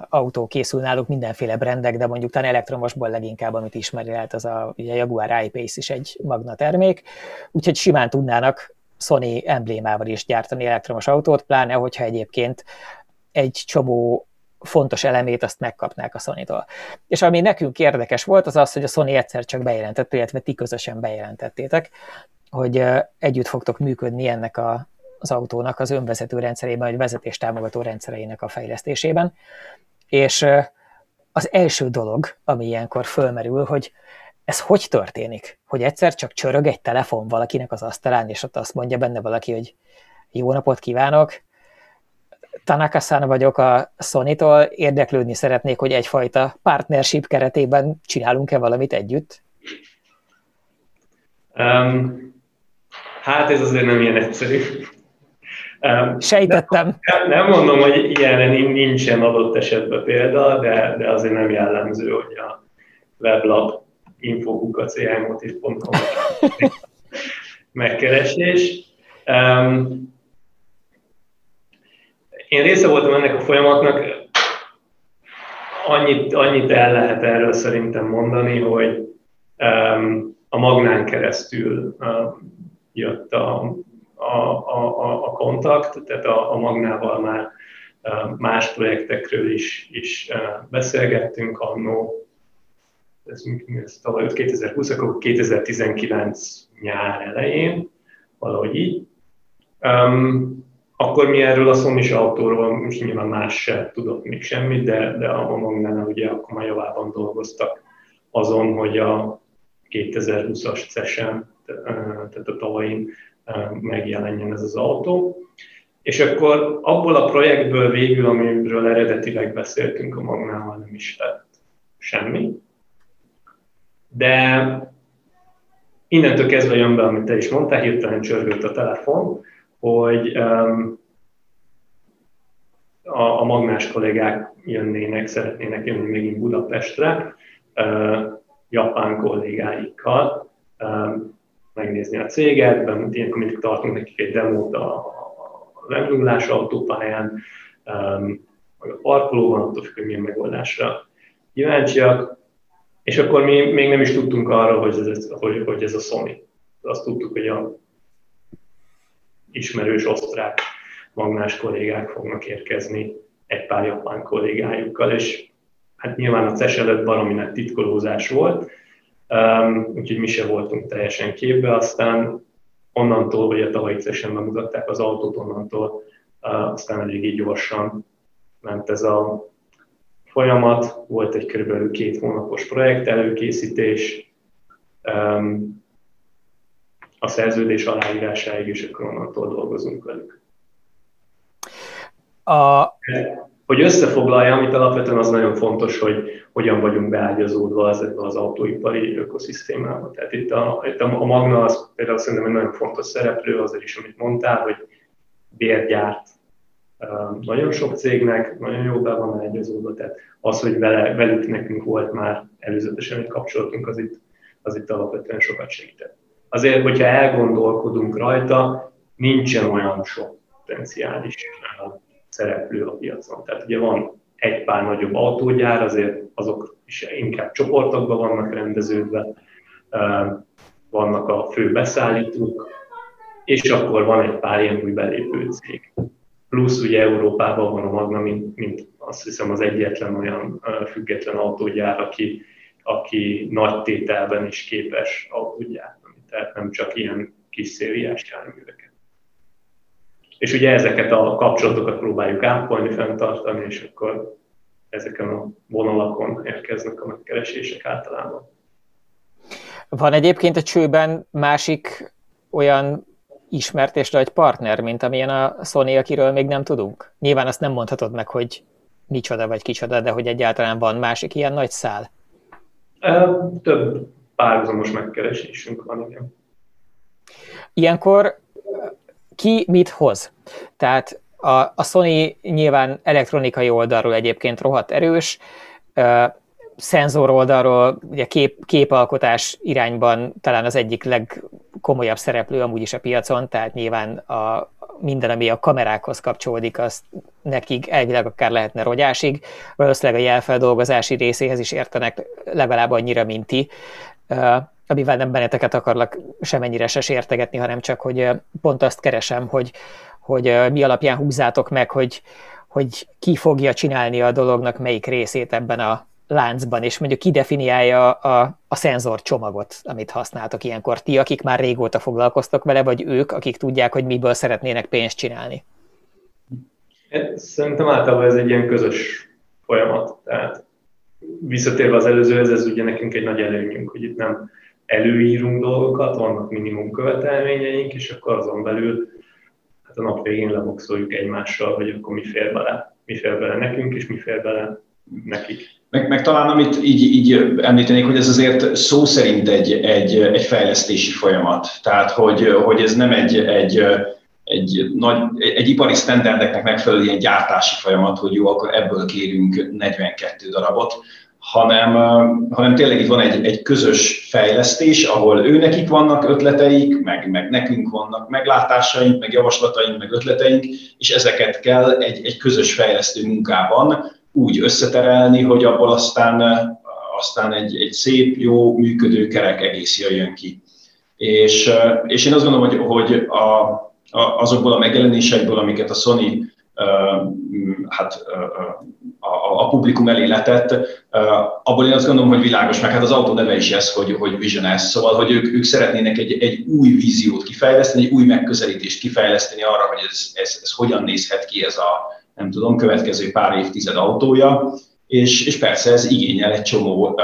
autó készül náluk, mindenféle brendek, de mondjuk talán elektromosból leginkább, amit ismeri lehet, az a, ugye Jaguar I-Pace is egy Magna termék, úgyhogy simán tudnának Sony emblémával is gyártani elektromos autót, pláne hogyha egyébként egy csomó fontos elemét azt megkapnák a Sony-tól. És ami nekünk érdekes volt, az az, hogy a Sony egyszer csak bejelentett, illetve ti közösen bejelentettétek, hogy együtt fogtok működni ennek a, az autónak az önvezető rendszerében, vagy vezetéstámogató rendszereinek a fejlesztésében. És az első dolog, ami ilyenkor fölmerül, hogy ez hogy történik? Hogy egyszer csak csörög egy telefon valakinek az asztalán, és ott azt mondja benne valaki, hogy jó napot kívánok, tanaka vagyok a Sony-tól, érdeklődni szeretnék, hogy egyfajta partnership keretében csinálunk-e valamit együtt? Um, hát ez azért nem ilyen egyszerű. Sejtettem. Nem, nem mondom, hogy ilyenre nincsen adott esetben példa, de, de azért nem jellemző, hogy a weblab infokukacélmotiv.com megkeresés. Um, én része voltam ennek a folyamatnak, annyit, annyit el lehet erről szerintem mondani, hogy a Magnán keresztül jött a, a, a, a kontakt, tehát a, a Magnával már más projektekről is, is beszélgettünk annó, ez, ez tavaly 2020, akkor 2019 nyár elején, valahogy így. Um, akkor mi erről a Sony autóról, most nyilván más se tudott még semmit, de, de a Magnánál ugye akkor már javában dolgoztak azon, hogy a 2020-as CES-en, tehát a tavain megjelenjen ez az autó. És akkor abból a projektből végül, amiről eredetileg beszéltünk a Magnával, nem is lett semmi. De innentől kezdve jön be, amit te is mondtál, hirtelen csörgött a telefon, hogy a, a magnás kollégák jönnének, szeretnének jönni megint Budapestre, japán kollégáikkal, megnézni a céget, ilyenkor mindig tartunk nekik egy demót a, emlulás autópályán, vagy a parkolóban, attól függ, hogy milyen megoldásra kíváncsiak, és akkor mi még nem is tudtunk arról, hogy ez, hogy, hogy ez a Sony. Azt tudtuk, hogy a ismerős osztrák magnás kollégák fognak érkezni egy pár japán kollégájukkal, és hát nyilván a CES előtt baromi titkolózás volt, Um, úgyhogy mi se voltunk teljesen képbe, aztán onnantól, vagy a tavalyi CES-en bemutatták az autót, onnantól aztán eléggé gyorsan ment ez a folyamat, volt egy körülbelül két hónapos projekt előkészítés, a szerződés aláírásáig, és akkor onnantól dolgozunk velük. A... Hogy összefoglaljam, amit alapvetően az nagyon fontos, hogy hogyan vagyunk beágyazódva az, az autóipari ökoszisztémába. Tehát itt a, itt a Magna az például szerintem egy nagyon fontos szereplő, azért is, amit mondtál, hogy bérgyárt nagyon sok cégnek, nagyon jó be van ágyazódva, tehát az, hogy vele, velük nekünk volt már előzetesen egy kapcsolatunk, az itt, az itt alapvetően sokat segített. Azért, hogyha elgondolkodunk rajta, nincsen olyan sok potenciális szereplő a piacon. Tehát ugye van egy pár nagyobb autógyár, azért azok is inkább csoportokban vannak rendeződve, vannak a fő beszállítók, és akkor van egy pár ilyen új belépő cég. Plusz ugye Európában van a Magna, mint, mint azt hiszem az egyetlen olyan független autógyár, aki, aki nagy tételben is képes autógyártani. Tehát nem csak ilyen kis szériás járműveket. És ugye ezeket a kapcsolatokat próbáljuk ápolni, fenntartani, és akkor ezeken a vonalakon érkeznek a megkeresések általában. Van egyébként a csőben másik olyan ismert és nagy partner, mint amilyen a Sony, akiről még nem tudunk? Nyilván azt nem mondhatod meg, hogy micsoda vagy kicsoda, de hogy egyáltalán van másik ilyen nagy szál? Több párhuzamos megkeresésünk van, igen. Ilyenkor ki mit hoz? Tehát a, a Sony nyilván elektronikai oldalról egyébként rohadt erős, szenzor oldalról, ugye kép, képalkotás irányban talán az egyik legkomolyabb szereplő amúgy is a piacon, tehát nyilván a, minden, ami a kamerákhoz kapcsolódik, az nekik elvileg akár lehetne rogyásig, valószínűleg a jelfeldolgozási részéhez is értenek legalább annyira, mint ti, amivel nem benneteket akarlak semennyire se sértegetni, hanem csak, hogy pont azt keresem, hogy, hogy mi alapján húzzátok meg, hogy, hogy ki fogja csinálni a dolognak melyik részét ebben a láncban, és mondjuk ki definiálja a, a szenzor csomagot, amit használtok ilyenkor ti, akik már régóta foglalkoztok vele, vagy ők, akik tudják, hogy miből szeretnének pénzt csinálni? Szerintem általában ez egy ilyen közös folyamat. Tehát visszatérve az előzőhez, ez ugye nekünk egy nagy előnyünk, hogy itt nem előírunk dolgokat, vannak minimum követelményeink, és akkor azon belül hát a nap végén leboxoljuk egymással, hogy akkor mi fér bele, mi fér bele nekünk, és mi fér bele nekik. Meg, meg talán amit így, így említenék, hogy ez azért szó szerint egy, egy, egy fejlesztési folyamat. Tehát, hogy, hogy ez nem egy, egy, egy, nagy, egy ipari sztenderdeknek megfelelő ilyen gyártási folyamat, hogy jó, akkor ebből kérünk 42 darabot, hanem, hanem tényleg itt van egy, egy közös fejlesztés, ahol ő nekik vannak ötleteik, meg, meg nekünk vannak meglátásaink, meg javaslataink, meg ötleteink, és ezeket kell egy, egy közös fejlesztő munkában úgy összeterelni, hogy abból aztán, aztán egy, egy szép, jó, működő kerek egész jöjjön ki. És, és én azt gondolom, hogy, hogy a, azokból a megjelenésekből, amiket a Sony hát, a, a publikum elé letett, abból én azt gondolom, hogy világos, meg hát az autó neve is ez, hogy, hogy Vision S, szóval, hogy ők, ők szeretnének egy, egy új víziót kifejleszteni, egy új megközelítést kifejleszteni arra, hogy ez, ez, ez hogyan nézhet ki ez a, nem tudom, következő pár évtized autója, és, és persze ez igényel egy csomó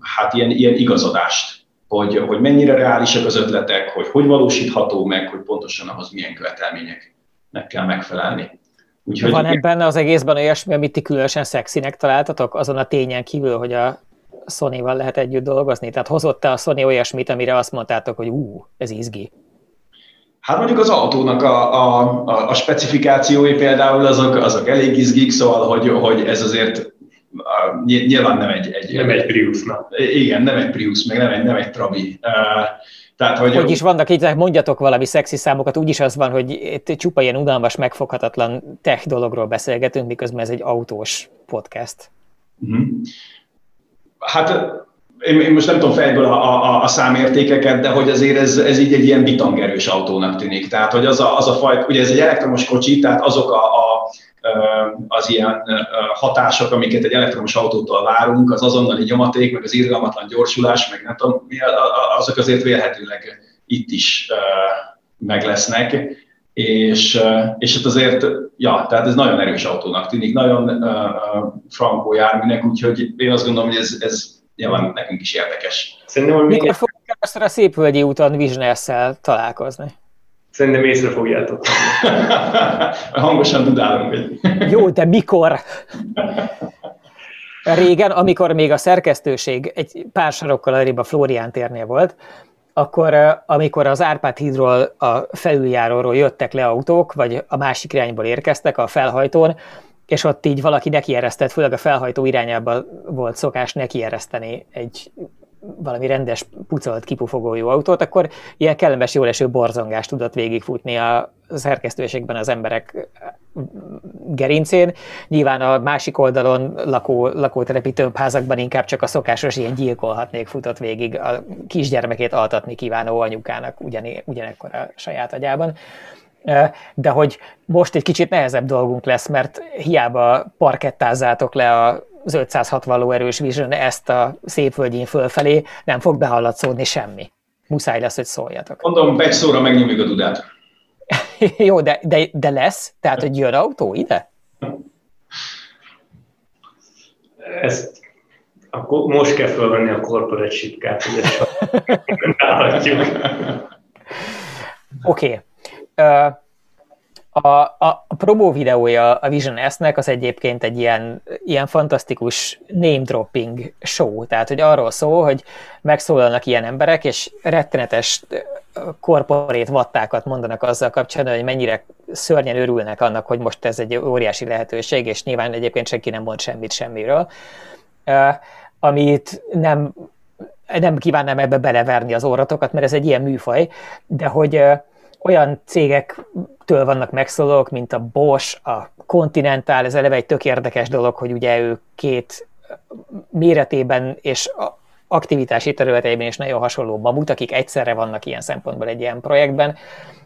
hát ilyen, ilyen igazodást, hogy, hogy mennyire reálisak az ötletek, hogy hogy valósítható meg, hogy pontosan ahhoz milyen követelményeknek kell megfelelni. Úgyhogy Van ebben az egészben olyasmi, amit ti különösen szexinek találtatok, azon a tényen kívül, hogy a Sony-val lehet együtt dolgozni? Tehát hozott-e a Sony olyasmit, amire azt mondtátok, hogy ú, ez izgi? Hát mondjuk az autónak a, a, a, a specifikációi például azok, azok elég izgik, szóval hogy, hogy ez azért nyilván nem egy, egy... Nem egy Prius, na. Igen, nem egy Prius, meg nem egy, nem egy Trabi. Tehát, hogy, hogy is vannak itt, mondjatok valami szexi számokat, úgyis az van, hogy itt csupa ilyen unalmas, megfoghatatlan tech dologról beszélgetünk, miközben ez egy autós podcast. Uh-huh. Hát én, én most nem tudom fejből a, a, a számértékeket, de hogy azért ez, ez így egy ilyen bitangerős autónak tűnik. Tehát, hogy az a, az a fajta, ugye ez egy elektromos kocsi, tehát azok a, a az ilyen hatások, amiket egy elektromos autótól várunk, az azonnali nyomaték, meg az irgalmatlan gyorsulás, meg nem tudom, azok azért vélhetőleg itt is meg lesznek. és, és hát azért, ja, tehát ez nagyon erős autónak tűnik, nagyon frankó járműnek, úgyhogy én azt gondolom, hogy ez, ez nyilván nekünk is érdekes. Szerintem, hogy Mikor fogunk először a Szépvölgyi úton Vizsnesszel találkozni? Szerintem észre fogjátok. Hangosan tudálunk. Jó, de mikor? Régen, amikor még a szerkesztőség egy pár sarokkal arrébb a Florián térnél volt, akkor amikor az Árpád hídról, a felüljáróról jöttek le autók, vagy a másik irányból érkeztek a felhajtón, és ott így valaki nekieresztett, főleg a felhajtó irányába volt szokás nekiereszteni egy valami rendes, pucolt, kipufogó autót, akkor ilyen kellemes, jól eső borzongást tudott végigfutni a szerkesztőségben az emberek gerincén. Nyilván a másik oldalon lakó, lakótelepi tömbházakban inkább csak a szokásos ilyen gyilkolhatnék futott végig a kisgyermekét altatni kívánó anyukának ugyané, ugyanekkor a saját agyában. De hogy most egy kicsit nehezebb dolgunk lesz, mert hiába parkettázzátok le a az 560 lóerős Vision ezt a szép völgyén fölfelé, nem fog behallatszódni semmi. Muszáj lesz, hogy szóljatok. Mondom, egy szóra megnyomjuk a dudát. Jó, de, de, de lesz? Tehát, hogy jön autó ide? Ezt akkor most kell fölvenni a corporate sitkát, hogy ezt Oké. Okay. A, a, a promo videója a Vision S-nek az egyébként egy ilyen, ilyen fantasztikus name dropping show, tehát hogy arról szól, hogy megszólalnak ilyen emberek, és rettenetes korporét vattákat mondanak azzal kapcsolatban, hogy mennyire szörnyen örülnek annak, hogy most ez egy óriási lehetőség, és nyilván egyébként senki nem mond semmit semmiről, amit nem, nem kívánnám ebbe beleverni az orratokat, mert ez egy ilyen műfaj, de hogy olyan cégektől vannak megszólók, mint a Bosch, a Continental, ez eleve egy tök érdekes dolog, hogy ugye ő két méretében és aktivitási területeiben is nagyon hasonló mamut, akik egyszerre vannak ilyen szempontból egy ilyen projektben,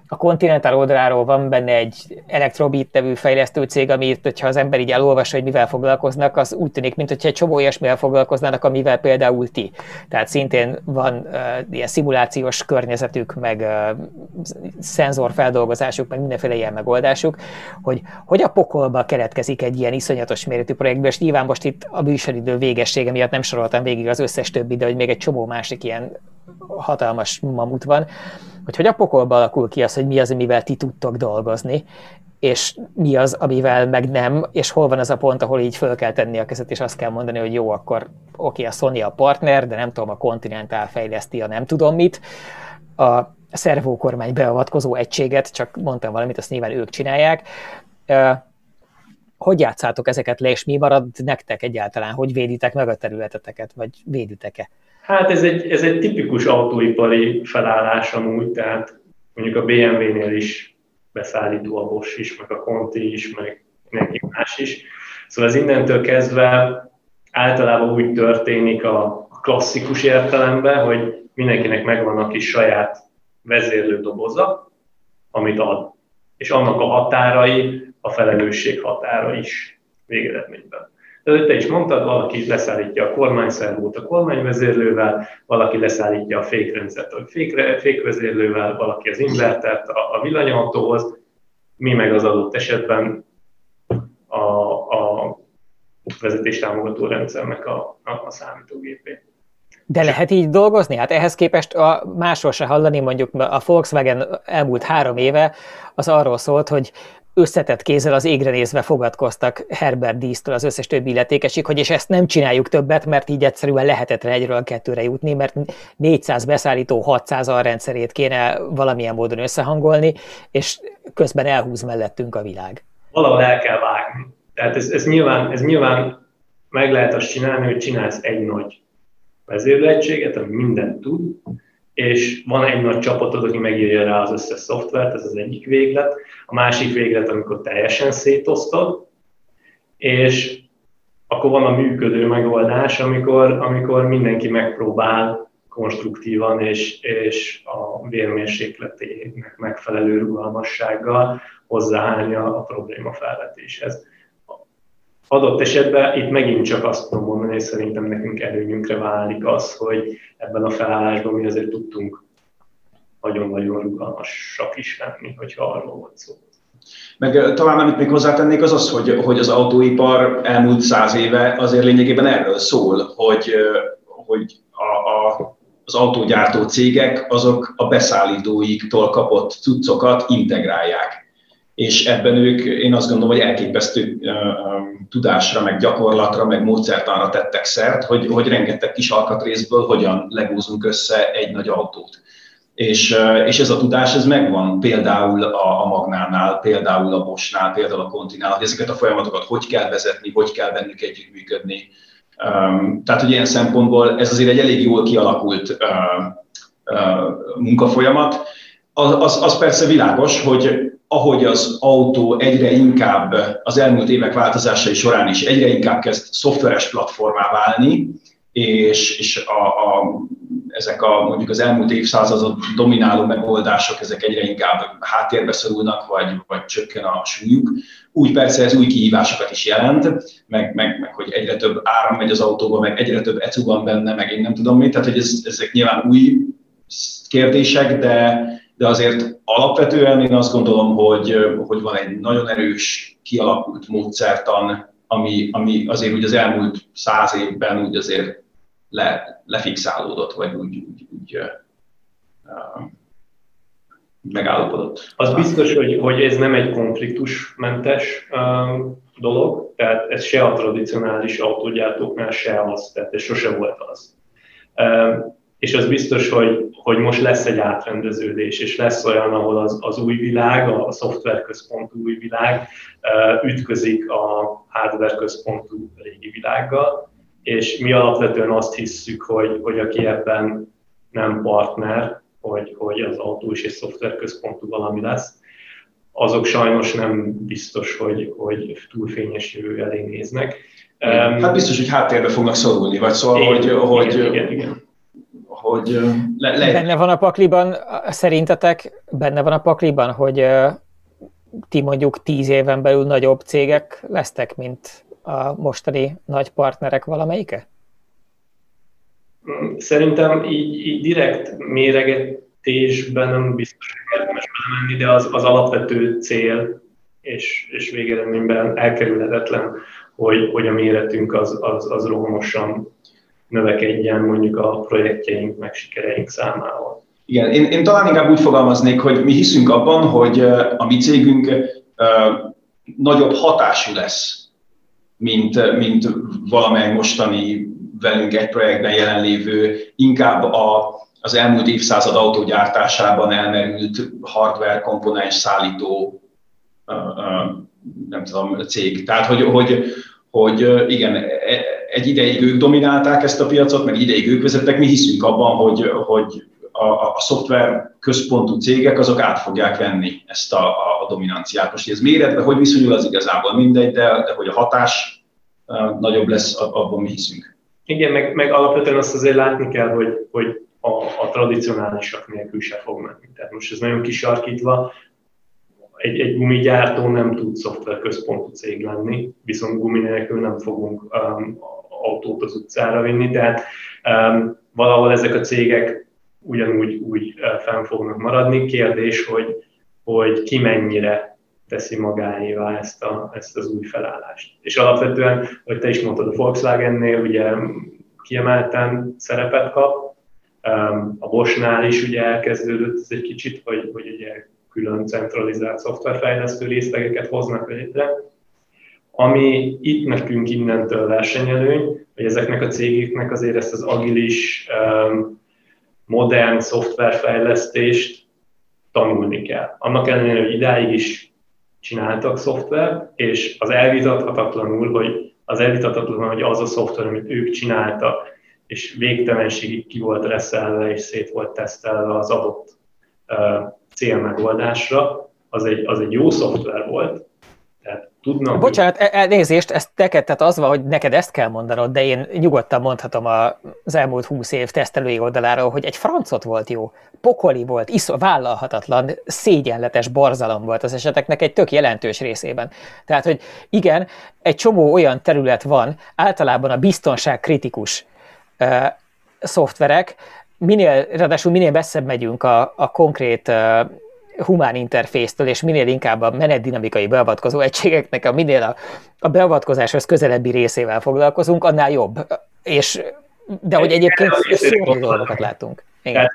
a Continental oldaláról van benne egy Electrobit nevű fejlesztő cég, amit, hogyha az ember így elolvassa, hogy mivel foglalkoznak, az úgy tűnik, hogyha egy csomó olyasmivel foglalkoznának, amivel például ti. Tehát szintén van uh, ilyen szimulációs környezetük, meg uh, szenzorfeldolgozásuk, meg mindenféle ilyen megoldásuk, hogy hogy a pokolba keletkezik egy ilyen iszonyatos méretű projektből, és nyilván most itt a műsoridő végessége miatt nem soroltam végig az összes többi, de hogy még egy csomó másik ilyen hatalmas mamut van, hogy hogy a pokolba alakul ki az, hogy mi az, amivel ti tudtok dolgozni, és mi az, amivel meg nem, és hol van az a pont, ahol így föl kell tenni a kezet, és azt kell mondani, hogy jó, akkor oké, a Sony a partner, de nem tudom, a Continental fejleszti a nem tudom mit, a szervókormány beavatkozó egységet, csak mondtam valamit, azt nyilván ők csinálják. Hogy játszátok ezeket le, és mi marad nektek egyáltalán? Hogy véditek meg a területeteket, vagy véditek-e? Hát ez egy, ez egy tipikus autóipari felállás amúgy, tehát mondjuk a BMW-nél is beszállító a Bosch is, meg a Conti is, meg mindenki más is. Szóval ez innentől kezdve általában úgy történik a klasszikus értelemben, hogy mindenkinek megvan a kis saját vezérlő doboza, amit ad. És annak a határai a felelősség határa is végeredményben. Te is mondtad, valaki leszállítja a kormányszervót a kormányvezérlővel, valaki leszállítja a fékrendszert a fékre, fékvezérlővel, valaki az invertert a, a villanyautóhoz, mi meg az adott esetben a, a vezetéstámogató rendszernek a, a, a számítógépét. De lehet így dolgozni? Hát ehhez képest a másról se hallani, mondjuk a Volkswagen elmúlt három éve az arról szólt, hogy összetett kézzel az égre nézve fogadkoztak Herbert Dísztől az összes többi illetékesig, hogy és ezt nem csináljuk többet, mert így egyszerűen lehetetlen egyről a kettőre jutni, mert 400 beszállító 600 a rendszerét kéne valamilyen módon összehangolni, és közben elhúz mellettünk a világ. Valahol el kell vágni. Tehát ez, ez, nyilván, ez nyilván meg lehet azt csinálni, hogy csinálsz egy nagy vezérlegységet, ami mindent tud, és van egy nagy csapatod, aki megírja rá az összes szoftvert, ez az egyik véglet. A másik véglet, amikor teljesen szétosztod, és akkor van a működő megoldás, amikor, amikor mindenki megpróbál konstruktívan és, és a vérmérsékletének megfelelő rugalmassággal hozzáállni a probléma felvetéshez adott esetben itt megint csak azt tudom mondani, hogy szerintem nekünk előnyünkre válik az, hogy ebben a felállásban mi azért tudtunk nagyon-nagyon rugalmasak is lenni, hogyha arról volt szó. Meg talán amit még hozzátennék az az, hogy, hogy az autóipar elmúlt száz éve azért lényegében erről szól, hogy, hogy a, a, az autógyártó cégek azok a beszállítóiktól kapott cuccokat integrálják. És ebben ők, én azt gondolom, hogy elképesztő tudásra, meg gyakorlatra, meg módszertanra tettek szert, hogy, hogy rengeteg kis alkatrészből hogyan legózunk össze egy nagy autót. És, és ez a tudás, ez megvan például a, a Magnánál, például a Bosnál, például a Kontinál, hogy ezeket a folyamatokat hogy kell vezetni, hogy kell bennük együttműködni. Um, tehát, hogy ilyen szempontból ez azért egy elég jól kialakult uh, uh, munkafolyamat. Az, az, az persze világos, hogy ahogy az autó egyre inkább az elmúlt évek változásai során is egyre inkább kezd szoftveres platformá válni, és, és a, a ezek a mondjuk az elmúlt évszázadot domináló megoldások, ezek egyre inkább háttérbe szorulnak, vagy, vagy csökken a súlyuk. Úgy persze ez új kihívásokat is jelent, meg, meg, meg hogy egyre több áram megy az autóba, meg egyre több ECU van benne, meg én nem tudom mit, tehát hogy ez, ezek nyilván új kérdések, de, de azért alapvetően én azt gondolom, hogy, hogy van egy nagyon erős, kialakult módszertan, ami, ami azért úgy az elmúlt száz évben úgy azért le, lefixálódott, vagy úgy, úgy, úgy uh, megállapodott. Az biztos, hogy, hogy ez nem egy konfliktusmentes uh, dolog, tehát ez se a tradicionális autógyártóknál, se az, tehát ez sose volt az. Uh, és az biztos, hogy, hogy most lesz egy átrendeződés, és lesz olyan, ahol az, az új világ, a szoftverközpontú új világ ütközik a hardware központú régi világgal, és mi alapvetően azt hisszük, hogy, hogy aki ebben nem partner, hogy, hogy az autós és szoftverközpontú valami lesz, azok sajnos nem biztos, hogy, hogy túl fényes jövő elé néznek. Hát biztos, hogy háttérbe fognak szorulni, vagy szóval, igen, hogy, igen, hogy, igen, igen. Hogy le, le... Benne van a pakliban, szerintetek benne van a pakliban, hogy ti mondjuk tíz éven belül nagyobb cégek lesztek, mint a mostani nagy partnerek valamelyike? Szerintem így, így direkt méregetésben nem biztos, hogy érdemes belemenni, de az, az alapvető cél és, és végeredményben elkerülhetetlen, hogy, hogy a méretünk az, az, az rohamosan növekedjen mondjuk a projektjeink meg sikereink számával. Igen, én, én talán inkább úgy fogalmaznék, hogy mi hiszünk abban, hogy a mi cégünk nagyobb hatású lesz mint, mint valamely mostani velünk egy projektben jelenlévő, inkább a, az elmúlt évszázad autógyártásában elmerült hardware komponens szállító nem tudom, cég. Tehát, hogy, hogy, hogy igen, e, egy ideig ők dominálták ezt a piacot, meg ideig ők vezettek, mi hiszünk abban, hogy, hogy a, a szoftver központú cégek azok át fogják venni ezt a, a dominanciát. Most ez méretbe hogy viszonyul, az igazából mindegy, de, de hogy a hatás nagyobb lesz, abban mi hiszünk. Igen, meg, meg alapvetően azt azért látni kell, hogy, hogy a, a tradicionálisak nélkül se fog menni. Tehát most ez nagyon kisarkítva, egy, egy gumigyártó nem tud szoftverközpontú cég lenni, viszont gumi nélkül nem fogunk um, autót az utcára vinni, tehát um, valahol ezek a cégek ugyanúgy úgy fenn fognak maradni. Kérdés, hogy, hogy ki mennyire teszi magáévá ezt, a, ezt az új felállást. És alapvetően, hogy te is mondtad, a Volkswagennél ugye kiemelten szerepet kap, a Bosnál is ugye elkezdődött ez egy kicsit, hogy, hogy ugye külön centralizált szoftverfejlesztő részlegeket hoznak létre. Ami itt nekünk innentől versenyelőny, hogy ezeknek a cégeknek azért ezt az agilis modern szoftverfejlesztést tanulni kell. Annak ellenére, hogy idáig is csináltak szoftver, és az elvitathatatlanul, hogy az elvitathatatlan, hogy az a szoftver, amit ők csináltak, és végtelenségig ki volt reszelve és szét volt tesztelve az adott uh, célmegoldásra, az egy, az egy jó szoftver volt, tudnak. Bocsánat, e, elnézést, ezt neked, tehát az van, hogy neked ezt kell mondanod, de én nyugodtan mondhatom az elmúlt húsz év tesztelői oldaláról, hogy egy francot volt jó, pokoli volt, iszó, vállalhatatlan, szégyenletes borzalom volt az eseteknek egy tök jelentős részében. Tehát, hogy igen, egy csomó olyan terület van, általában a biztonság kritikus uh, szoftverek, minél, ráadásul minél messzebb megyünk a, a konkrét uh, humán interfésztől, és minél inkább a menetdinamikai beavatkozó egységeknek a minél a, a beavatkozáshoz közelebbi részével foglalkozunk, annál jobb. És, de hogy egyébként szörnyű dolgokat látunk. Igen, Tehát,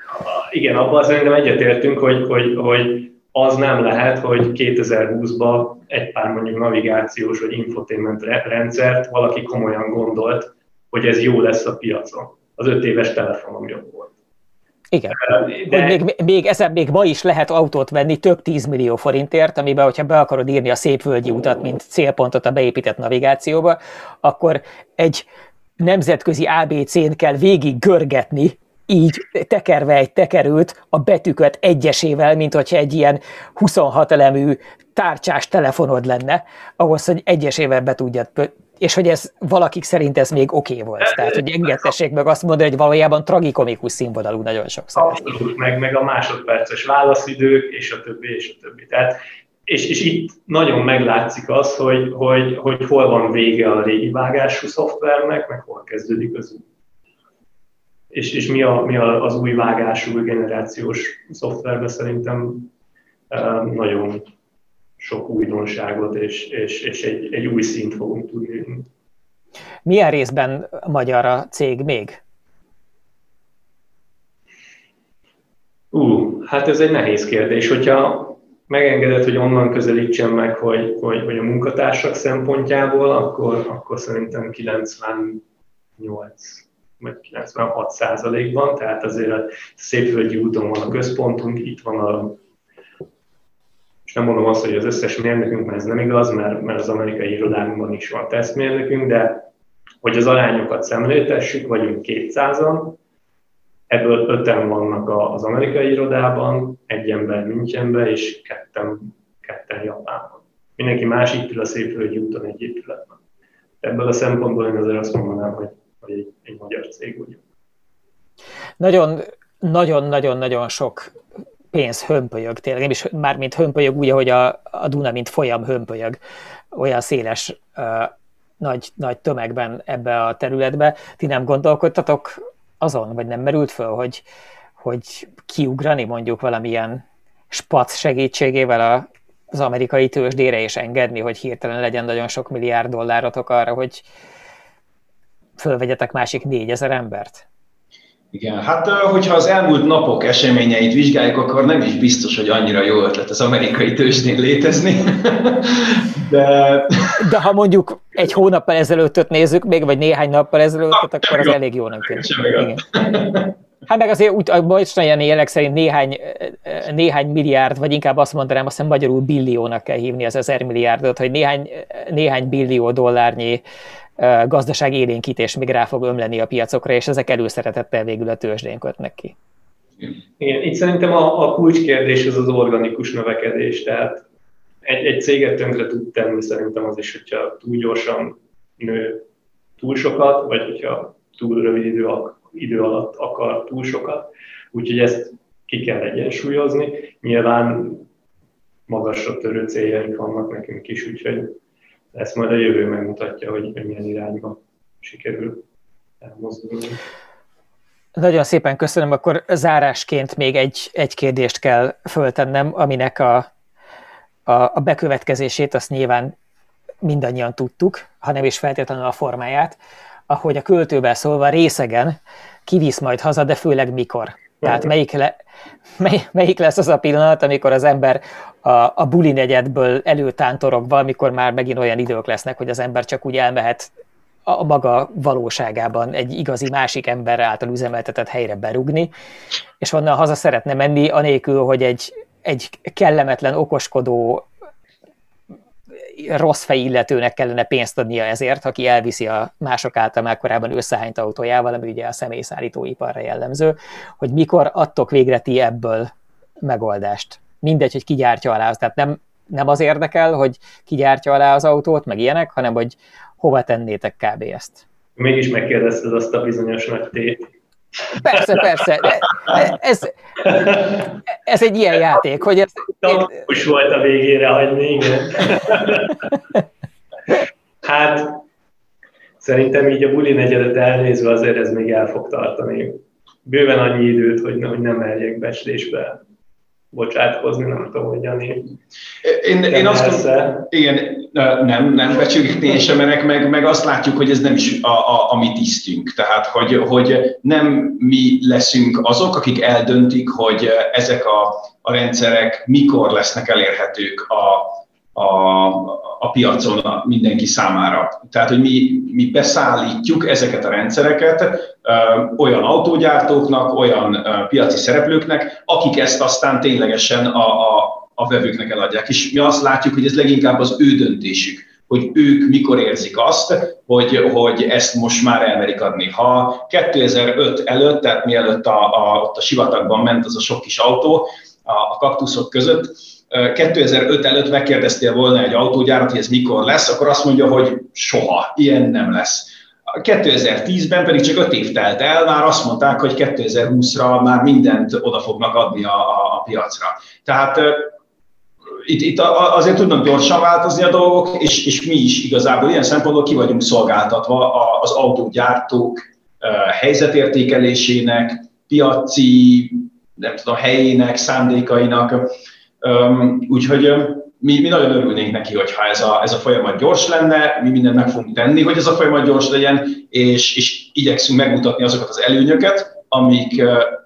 igen abban szerintem egyetértünk, hogy, hogy, hogy az nem lehet, hogy 2020-ban egy pár mondjuk navigációs vagy infotainment rendszert valaki komolyan gondolt, hogy ez jó lesz a piacon. Az öt éves telefonom jobb volt. Igen. De... Hogy még, még ezen még ma is lehet autót venni több 10 millió forintért, amiben, hogyha be akarod írni a szép völgyi utat, mint célpontot a beépített navigációba, akkor egy nemzetközi ABC-n kell végig görgetni, így tekerve egy tekerőt a betűköt egyesével, mint hogyha egy ilyen 26 elemű tárcsás telefonod lenne, ahhoz, hogy egyesével be tudjad és hogy ez valakik szerint ez még oké okay volt. Tehát, hogy engedtessék meg azt mondani, hogy valójában tragikomikus színvonalú nagyon sokszor. Abszolút, meg, meg a másodperces válaszidők, és a többi, és a többi. Tehát, és, és itt nagyon meglátszik az, hogy, hogy, hogy hol van vége a régi vágású szoftvernek, meg hol kezdődik az új. És, és mi, a, mi a, az új vágású, generációs szoftverben szerintem nagyon sok újdonságot, és, és, és egy, egy új szint fogunk tudni. Milyen részben magyar a cég még? Ú, uh, hát ez egy nehéz kérdés. Hogyha megengedett, hogy onnan közelítsen meg, hogy, hogy, hogy a munkatársak szempontjából, akkor, akkor szerintem 98 vagy 96 százalékban, tehát azért a Szépvölgyi úton van a központunk, itt van a és nem mondom azt, hogy az összes mérnökünk, mert ez nem igaz, mert, mert az amerikai irodánkban is van tesztmérnökünk, de hogy az arányokat szemléltessük, vagyunk 200-an, ebből öten vannak az amerikai irodában, egy ember Münchenben, és ketten, ketten Japánban. Mindenki más itt ül a Szépföldi úton egy épületben. Ebből a szempontból én azért azt mondanám, hogy, hogy egy, egy magyar cég vagyunk. Nagyon, nagyon-nagyon-nagyon sok pénz hömpölyög, tényleg nem is már mint hömpölyög, úgy, ahogy a, a Duna, mint folyam hömpölyög, olyan széles uh, nagy, nagy tömegben ebbe a területbe. Ti nem gondolkodtatok azon, vagy nem merült föl, hogy, hogy kiugrani mondjuk valamilyen spac segítségével a, az amerikai tőzsdére, és engedni, hogy hirtelen legyen nagyon sok milliárd dollárotok arra, hogy fölvegyetek másik négyezer embert? Igen, hát hogyha az elmúlt napok eseményeit vizsgáljuk, akkor nem is biztos, hogy annyira jó ötlet az amerikai tőzsdén létezni. De... De ha mondjuk egy hónappal ezelőttet nézzük, még vagy néhány nappal ezelőttet, akkor az elég jónak tűnik. Hát meg azért úgy, a mostani jelek szerint néhány, néhány milliárd, vagy inkább azt mondanám, azt hiszem magyarul billiónak kell hívni az ezer milliárdot, hogy néhány, néhány billió dollárnyi gazdaság élénkítés még rá fog ömleni a piacokra, és ezek előszeretettel végül a tőzsdén kötnek ki. Igen, itt szerintem a, a kulcskérdés az az organikus növekedés, tehát egy, egy céget tönkre tud tenni szerintem az is, hogyha túl gyorsan nő túl sokat, vagy hogyha túl rövid idő, idő alatt akar túl sokat. Úgyhogy ezt ki kell egyensúlyozni. Nyilván magasra törő céljaink vannak nekünk is, úgyhogy ezt majd a jövő megmutatja, hogy, milyen irányba sikerül elmozdulni. Nagyon szépen köszönöm, akkor zárásként még egy, egy kérdést kell föltennem, aminek a, a, a bekövetkezését azt nyilván mindannyian tudtuk, ha nem is feltétlenül a formáját, ahogy a költőben szólva részegen kivisz majd haza, de főleg mikor. Tehát melyik, le, mely, melyik lesz az a pillanat, amikor az ember a, a buli negyedből előtántorogva, amikor már megint olyan idők lesznek, hogy az ember csak úgy elmehet a maga valóságában egy igazi másik ember által üzemeltetett helyre berugni, és onnan haza szeretne menni, anélkül, hogy egy, egy kellemetlen, okoskodó rossz fej illetőnek kellene pénzt adnia ezért, aki elviszi a mások által már korábban összehányt autójával, ami ugye a személyszállítóiparra jellemző, hogy mikor adtok végre ti ebből megoldást. Mindegy, hogy ki gyártja alá, tehát nem, nem az érdekel, hogy ki gyártja alá az autót, meg ilyenek, hanem hogy hova tennétek kb. ezt. Mégis megkérdezted azt a bizonyos nagy tét, Persze, persze. Ez, ez egy ilyen játék, hogy ez... Takus volt a végére hagyni, igen. Hát, szerintem így a buli negyedet elnézve azért ez még el fog tartani bőven annyi időt, hogy, hogy nem merjek becslésbe bocsátkozni, nem tudom, hogy Jani. Én, én azt mondom, igen, nem, nem becsülgetni én sem merek, meg, meg azt látjuk, hogy ez nem is a, a, a mi tisztünk. Tehát, hogy, hogy nem mi leszünk azok, akik eldöntik, hogy ezek a, a rendszerek mikor lesznek elérhetők a, a, a piacon a mindenki számára. Tehát, hogy mi, mi beszállítjuk ezeket a rendszereket ö, olyan autógyártóknak, olyan ö, piaci szereplőknek, akik ezt aztán ténylegesen a, a, a vevőknek eladják. És mi azt látjuk, hogy ez leginkább az ő döntésük hogy ők mikor érzik azt, hogy, hogy ezt most már elmerik adni. Ha 2005 előtt, tehát mielőtt a, a, ott a sivatagban ment az a sok kis autó a, a kaktuszok között, 2005 előtt megkérdeztél volna egy autógyárat, hogy ez mikor lesz, akkor azt mondja, hogy soha, ilyen nem lesz. 2010-ben pedig csak 5 év telt el, már azt mondták, hogy 2020-ra már mindent oda fognak adni a, a, a piacra. Tehát itt, itt azért tudnak gyorsan változni a dolgok, és, és mi is igazából ilyen szempontból ki vagyunk szolgáltatva az autógyártók helyzetértékelésének, piaci, nem tudom, helyének, szándékainak. Úgyhogy mi, mi nagyon örülnénk neki, hogyha ez a, ez a folyamat gyors lenne, mi mindent meg fogunk tenni, hogy ez a folyamat gyors legyen, és, és igyekszünk megmutatni azokat az előnyöket, amik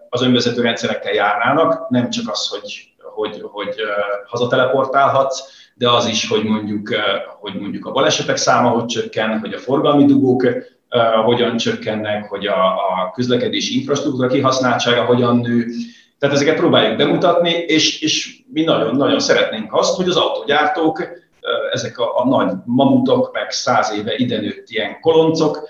az önvezető rendszerekkel járnának, nem csak az, hogy, hogy, hogy hazateleportálhatsz, de az is, hogy mondjuk, hogy mondjuk a balesetek száma hogy csökken, hogy a forgalmi dugók hogyan csökkennek, hogy a, a közlekedési infrastruktúra kihasználtsága hogyan nő, tehát ezeket próbáljuk bemutatni, és, és mi nagyon-nagyon szeretnénk azt, hogy az autógyártók, ezek a, a nagy mamutok, meg száz éve ide nőtt ilyen koloncok,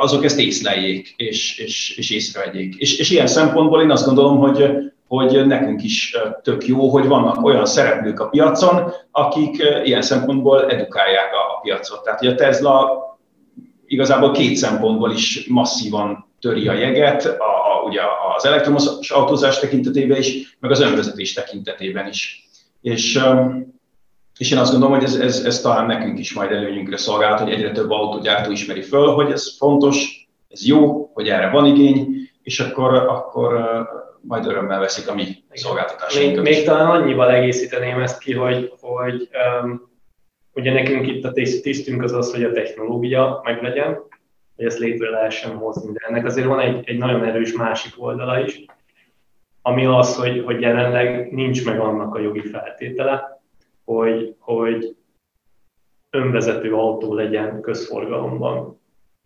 azok ezt észleljék, és, és, és észrevegyék. És, és ilyen szempontból én azt gondolom, hogy, hogy nekünk is tök jó, hogy vannak olyan szereplők a piacon, akik ilyen szempontból edukálják a piacot. Tehát, hogy a Tesla igazából két szempontból is masszívan töri a jeget, a, a, ugye az elektromos autózás tekintetében is, meg az önvezetés tekintetében is. És, és én azt gondolom, hogy ez, ez, ez talán nekünk is majd előnyünkre szolgál, hogy egyre több autógyártó ismeri föl, hogy ez fontos, ez jó, hogy erre van igény, és akkor, akkor majd örömmel veszik a mi szolgáltatásainkat. Még, még talán annyival egészíteném ezt ki, hogy, hogy um, ugye nekünk itt a tisztünk az az, hogy a technológia meglegyen, hogy ezt létre lehessen hozni. De ennek azért van egy, egy nagyon erős másik oldala is, ami az, hogy, hogy jelenleg nincs meg annak a jogi feltétele, hogy, hogy önvezető autó legyen közforgalomban,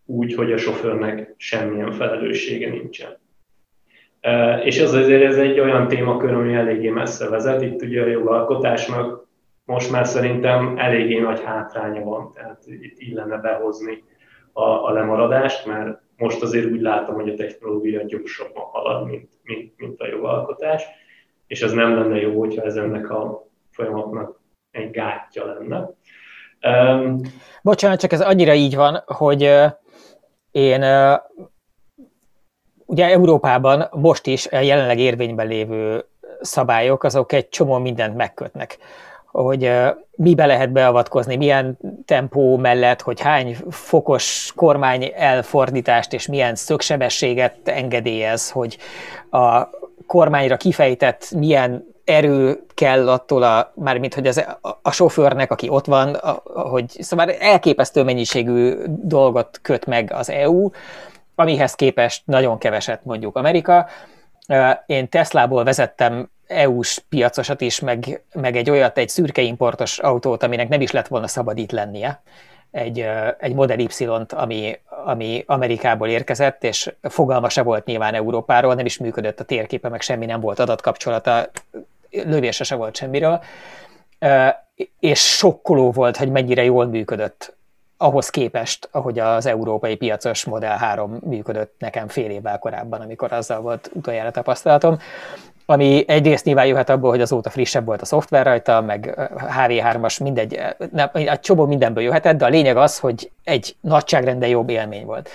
úgy, hogy a sofőrnek semmilyen felelőssége nincsen. És az azért ez egy olyan témakör, ami eléggé messze vezet. Itt ugye a jogalkotásnak most már szerintem eléggé nagy hátránya van, tehát itt illene behozni a, a lemaradást, mert most azért úgy látom, hogy a technológia gyorsabban halad, mint, mint, mint a jogalkotás, és ez nem lenne jó, hogyha ez ennek a folyamatnak egy gátja lenne. Um, Bocsánat, csak ez annyira így van, hogy uh, én uh, ugye Európában most is a jelenleg érvényben lévő szabályok, azok egy csomó mindent megkötnek hogy mibe lehet beavatkozni, milyen tempó mellett, hogy hány fokos kormány elfordítást és milyen szögsebességet engedélyez, hogy a kormányra kifejtett milyen erő kell attól, a, mármint hogy az, a, a sofőrnek, aki ott van, a, hogy szóval elképesztő mennyiségű dolgot köt meg az EU, amihez képest nagyon keveset mondjuk Amerika. Én Teslából vezettem EU-s piacosat is, meg, meg egy olyat, egy szürke importos autót, aminek nem is lett volna szabad itt lennie, egy, egy Model Y-t, ami, ami Amerikából érkezett, és fogalma se volt nyilván Európáról, nem is működött a térképe, meg semmi nem volt adatkapcsolata, lövése se volt semmiről, és sokkoló volt, hogy mennyire jól működött ahhoz képest, ahogy az európai piacos Model 3 működött nekem fél évvel korábban, amikor azzal volt utoljára tapasztalatom ami egyrészt nyilván jöhet abból, hogy azóta frissebb volt a szoftver rajta, meg HV3-as, mindegy, nem, a csomó mindenből jöhetett, de a lényeg az, hogy egy nagyságrende jobb élmény volt.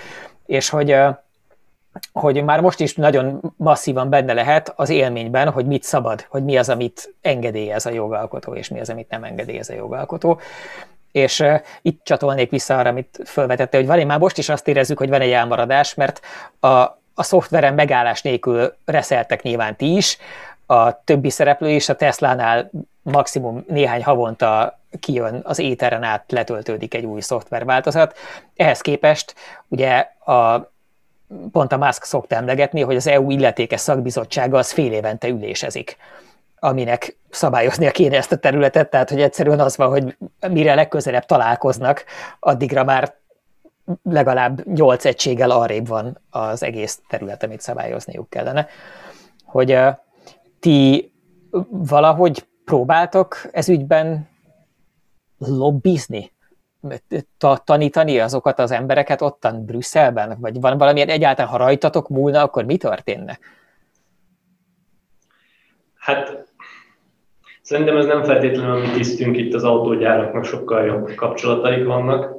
És hogy, hogy már most is nagyon masszívan benne lehet az élményben, hogy mit szabad, hogy mi az, amit engedélyez a jogalkotó, és mi az, amit nem engedélyez a jogalkotó. És uh, itt csatolnék vissza arra, amit felvetette, hogy van, már most is azt érezzük, hogy van egy elmaradás, mert a, a szoftveren megállás nélkül reszeltek nyilván ti is, a többi szereplő is, a Tesla-nál maximum néhány havonta kijön az éteren át, letöltődik egy új szoftverváltozat. Ehhez képest ugye a, pont a Musk szokta emlegetni, hogy az EU illetékes szakbizottsága az fél évente ülésezik aminek szabályoznia kéne ezt a területet, tehát hogy egyszerűen az van, hogy mire legközelebb találkoznak, addigra már legalább nyolc egységgel arrébb van az egész terület, amit szabályozniuk kellene. Hogy ti valahogy próbáltok ez ügyben lobbizni? tanítani azokat az embereket ottan Brüsszelben? Vagy van valamilyen egyáltalán, ha rajtatok múlna, akkor mi történne? Hát szerintem ez nem feltétlenül a mi tisztünk, itt az autógyáraknak sokkal jobb kapcsolataik vannak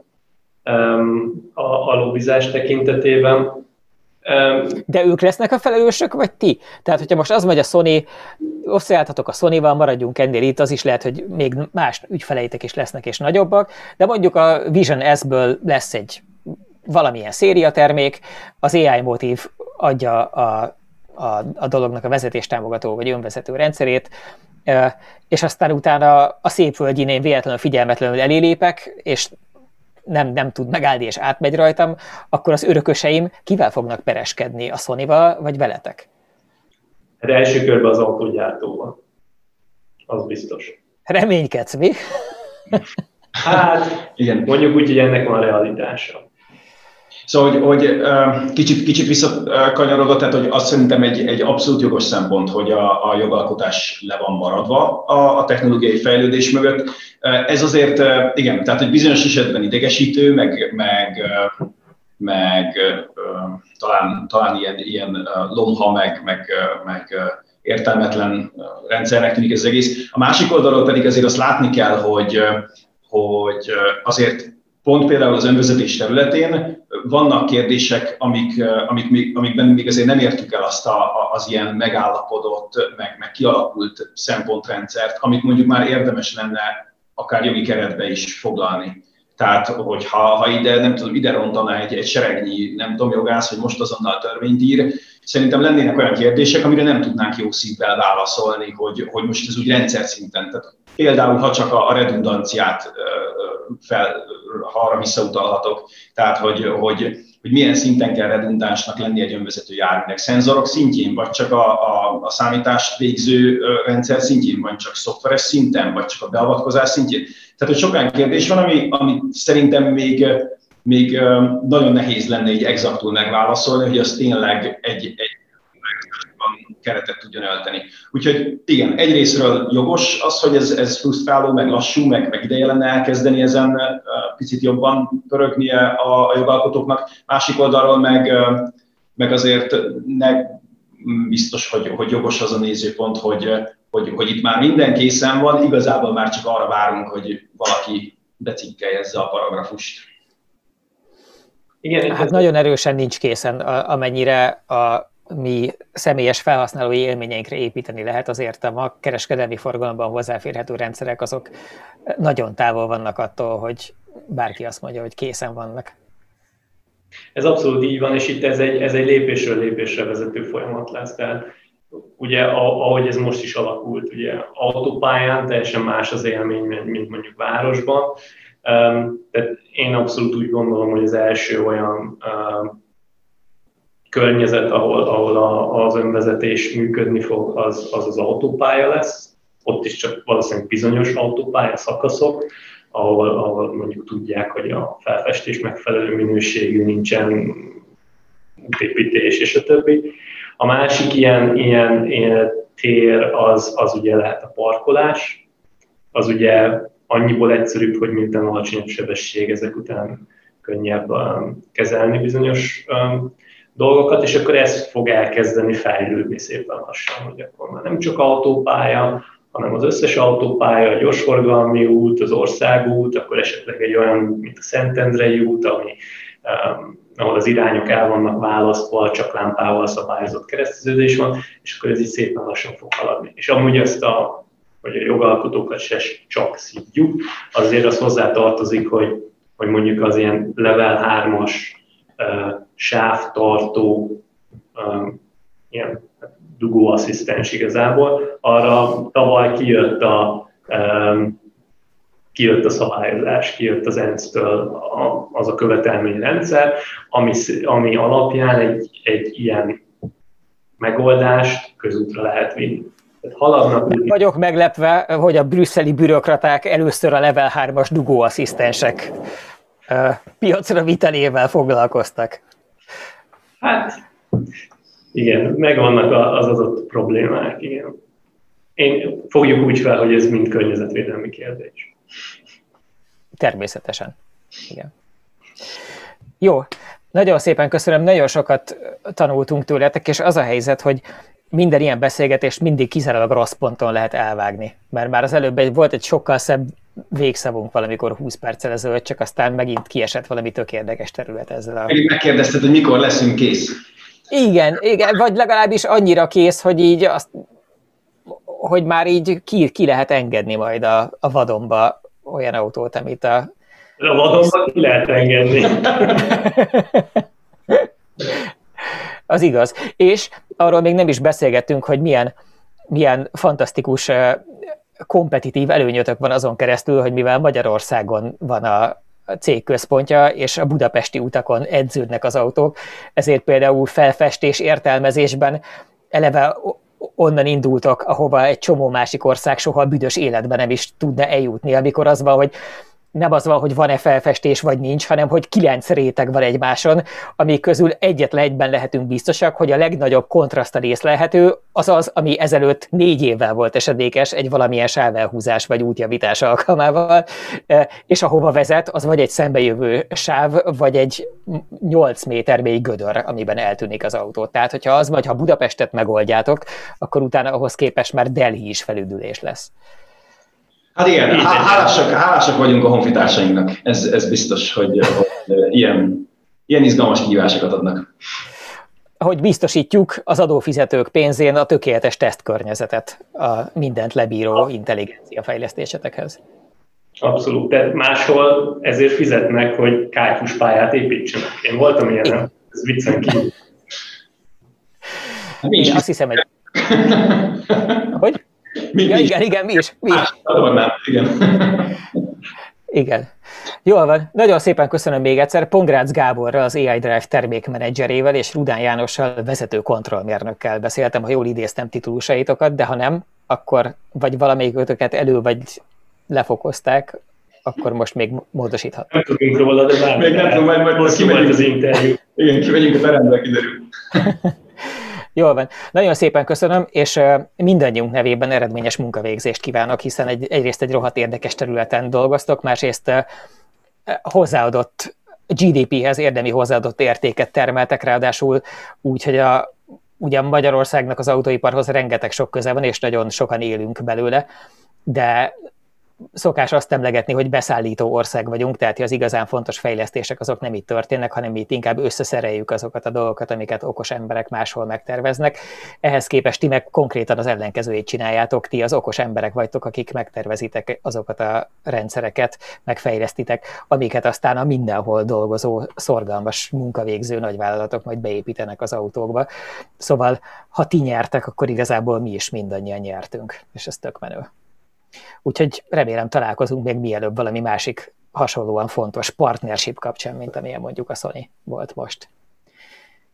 a, a tekintetében. De ők lesznek a felelősök, vagy ti? Tehát, hogyha most az megy a Sony, osztályáltatok a Sony-val, maradjunk ennél itt, az is lehet, hogy még más ügyfeleitek is lesznek és nagyobbak, de mondjuk a Vision S-ből lesz egy valamilyen szériatermék, az AI motív adja a, a, a dolognak a vezetéstámogató vagy önvezető rendszerét, és aztán utána a szép földjén én véletlenül figyelmetlenül elélépek, és nem, nem tud megállni és átmegy rajtam, akkor az örököseim kivel fognak pereskedni? A sony vagy veletek? Hát első körben az autógyártóval. Az biztos. Reménykedsz, mi? Hát, igen. mondjuk úgy, hogy ennek van realitása. Szóval, hogy, hogy kicsit, kicsit visszakanyarodva, tehát hogy azt szerintem egy, egy abszolút jogos szempont, hogy a, a jogalkotás le van maradva a, a technológiai fejlődés mögött. Ez azért, igen, tehát hogy bizonyos esetben idegesítő, meg, meg, meg talán, talán ilyen, ilyen lomha, meg, meg, meg értelmetlen rendszernek tűnik ez az egész. A másik oldalról pedig azért azt látni kell, hogy, hogy azért pont például az önvezetés területén vannak kérdések, amik, amik még, amikben még azért nem értük el azt a, az ilyen megállapodott, meg, meg kialakult szempontrendszert, amit mondjuk már érdemes lenne akár jogi keretbe is foglalni. Tehát, hogyha ha ide, nem tudom, ide rontaná egy, egy seregnyi, nem tudom, jogász, hogy most azonnal törvényt ír, szerintem lennének olyan kérdések, amire nem tudnánk jó szívvel válaszolni, hogy, hogy most ez úgy rendszer szinten. Tehát például, ha csak a, redundanciát fel, ha arra visszautalhatok, tehát hogy, hogy, hogy milyen szinten kell redundánsnak lenni egy önvezető járműnek. Szenzorok szintjén, vagy csak a, a, a számítást végző rendszer szintjén, vagy csak szoftveres szinten, vagy csak a beavatkozás szintjén. Tehát, hogy sok kérdés van, ami, ami szerintem még, még nagyon nehéz lenne így exaktul megválaszolni, hogy az tényleg egy, egy keretet tudjon ölteni. Úgyhogy igen, egyrésztről jogos az, hogy ez, ez frusztráló, meg lassú, meg, meg ideje lenne elkezdeni ezen picit jobban pörögnie a, a jogalkotóknak. Másik oldalról meg, meg azért ne biztos, hogy, hogy jogos az a nézőpont, hogy, hogy, hogy itt már minden készen van, igazából már csak arra várunk, hogy valaki becikkeljezze a paragrafust. Igen, hát nagyon erősen nincs készen, amennyire a mi személyes felhasználói élményeinkre építeni lehet, azért a ma kereskedelmi forgalomban hozzáférhető rendszerek azok nagyon távol vannak attól, hogy bárki azt mondja, hogy készen vannak. Ez abszolút így van, és itt ez egy, ez egy lépésről lépésre vezető folyamat lesz. Tehát ugye ahogy ez most is alakult, ugye autópályán teljesen más az élmény, mint mondjuk városban. Tehát én abszolút úgy gondolom, hogy az első olyan környezet, ahol, ahol a, az önvezetés működni fog, az, az az autópálya lesz. Ott is csak valószínűleg bizonyos autópálya szakaszok, ahol, ahol mondjuk tudják, hogy a felfestés megfelelő minőségű, nincsen útépítés és a többi. A másik ilyen, ilyen, ilyen tér az, az ugye lehet a parkolás, az ugye annyiból egyszerűbb, hogy minden alacsonyabb sebesség ezek után könnyebb um, kezelni bizonyos um, dolgokat, és akkor ez fog elkezdeni fejlődni szépen lassan, hogy akkor már nem csak autópálya, hanem az összes autópálya, a gyorsforgalmi út, az országút, akkor esetleg egy olyan, mint a Szentendrei út, ami, um, ahol az irányok el vannak választva, csak lámpával szabályozott kereszteződés van, és akkor ez így szépen lassan fog haladni. És amúgy ezt a, hogy a jogalkotókat se csak szidjuk, azért az hozzá tartozik, hogy, hogy mondjuk az ilyen level 3-as sávtartó um, ilyen dugóasszisztens igazából. Arra tavaly kijött a, um, kijött a szabályozás, kijött az ENSZ-től az a követelményrendszer, ami, ami alapján egy, egy ilyen megoldást közútra lehet vinni. Haladnak. Vagyok meglepve, hogy a brüsszeli bürokraták először a level 3-as dugóasszisztensek piacra vitelével foglalkoztak. Hát, igen, megvannak az adott problémák, igen. Én fogjuk úgy fel, hogy ez mind környezetvédelmi kérdés. Természetesen. Igen. Jó, nagyon szépen köszönöm, nagyon sokat tanultunk tőletek, és az a helyzet, hogy minden ilyen beszélgetést mindig kizárólag rossz ponton lehet elvágni. Mert már az előbb egy, volt egy sokkal szebb végszavunk valamikor 20 perccel ezelőtt, csak aztán megint kiesett valami tök érdekes terület ezzel a... Megkérdezted, hogy mikor leszünk kész. Igen, igen, vagy legalábbis annyira kész, hogy így azt, hogy már így ki, ki lehet engedni majd a, a vadonba olyan autót, amit a... A vadonba ki lehet engedni. Az igaz. És arról még nem is beszélgettünk, hogy milyen, milyen fantasztikus kompetitív előnyötök van azon keresztül, hogy mivel Magyarországon van a cég központja, és a budapesti utakon edződnek az autók, ezért például felfestés értelmezésben eleve onnan indultak, ahova egy csomó másik ország soha büdös életben nem is tudna eljutni, amikor az van, hogy nem az van, hogy van-e felfestés, vagy nincs, hanem hogy kilenc réteg van egymáson, amik közül egyetlen egyben lehetünk biztosak, hogy a legnagyobb kontraszt rész lehető, az az, ami ezelőtt négy évvel volt esedékes egy valamilyen sávelhúzás vagy útjavítás alkalmával, e, és ahova vezet, az vagy egy szembejövő sáv, vagy egy 8 méter mély gödör, amiben eltűnik az autó. Tehát, hogyha az vagy, ha Budapestet megoldjátok, akkor utána ahhoz képest már Delhi is felüdülés lesz. Hát igen, hálásak, hálásak vagyunk a honfitársainknak. Ez, ez biztos, hogy, hogy ilyen, ilyen izgalmas kihívásokat adnak. Hogy biztosítjuk az adófizetők pénzén a tökéletes tesztkörnyezetet a mindent lebíró intelligencia fejlesztésetekhez. Abszolút, de máshol ezért fizetnek, hogy kájfus pályát építsenek. Én voltam ilyen, ez viccen kívül. Én azt hiszem, hogy... hogy? Mi, ja, mi igen, igen, mi is. Mi is. igen. Igen. Jól van. Nagyon szépen köszönöm még egyszer Pongrácz Gáborral, az AI Drive termékmenedzserével és Rudán Jánossal vezető kontrollmérnökkel beszéltem, ha jól idéztem titulusaitokat, de ha nem, akkor vagy valamelyik ötöket elő, vagy lefokozták, akkor most még módosíthat. Nem tudunk róla, de már még nem tudom, majd, majd kimegyünk az interjú. Igen, kimegyünk a terembe, kiderül. Jól van. Nagyon szépen köszönöm, és mindannyiunk nevében eredményes munkavégzést kívánok, hiszen egy, egyrészt egy rohadt érdekes területen dolgoztok, másrészt hozzáadott GDP-hez érdemi hozzáadott értéket termeltek, ráadásul úgy, hogy a, ugyan Magyarországnak az autóiparhoz rengeteg sok köze van, és nagyon sokan élünk belőle, de szokás azt emlegetni, hogy beszállító ország vagyunk, tehát az igazán fontos fejlesztések azok nem itt történnek, hanem itt inkább összeszereljük azokat a dolgokat, amiket okos emberek máshol megterveznek. Ehhez képest ti meg konkrétan az ellenkezőjét csináljátok, ti az okos emberek vagytok, akik megtervezitek azokat a rendszereket, megfejlesztitek, amiket aztán a mindenhol dolgozó, szorgalmas munkavégző nagyvállalatok majd beépítenek az autókba. Szóval, ha ti nyertek, akkor igazából mi is mindannyian nyertünk, és ez tök menő. Úgyhogy remélem találkozunk még mielőbb valami másik hasonlóan fontos partnership kapcsán, mint amilyen mondjuk a Sony volt most.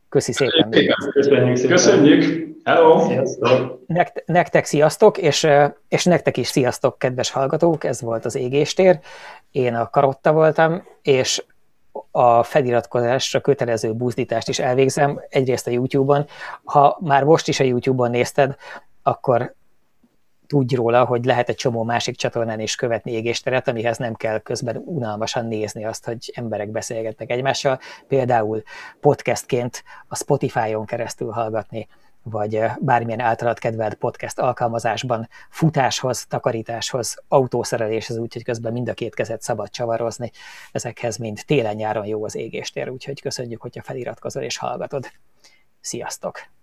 Köszi szépen. Köszönjük szépen. Köszönjük. Hello. Sziasztok. nektek sziasztok, és, és nektek is sziasztok, kedves hallgatók. Ez volt az égéstér. Én a Karotta voltam, és a feliratkozásra kötelező buzdítást is elvégzem, egyrészt a YouTube-on. Ha már most is a YouTube-on nézted, akkor tudj róla, hogy lehet egy csomó másik csatornán is követni égésteret, amihez nem kell közben unalmasan nézni azt, hogy emberek beszélgetnek egymással, például podcastként a Spotify-on keresztül hallgatni, vagy bármilyen általad kedvelt podcast alkalmazásban futáshoz, takarításhoz, autószereléshez, úgyhogy közben mind a két kezet szabad csavarozni. Ezekhez mind télen-nyáron jó az égéstér, úgyhogy köszönjük, hogyha feliratkozol és hallgatod. Sziasztok!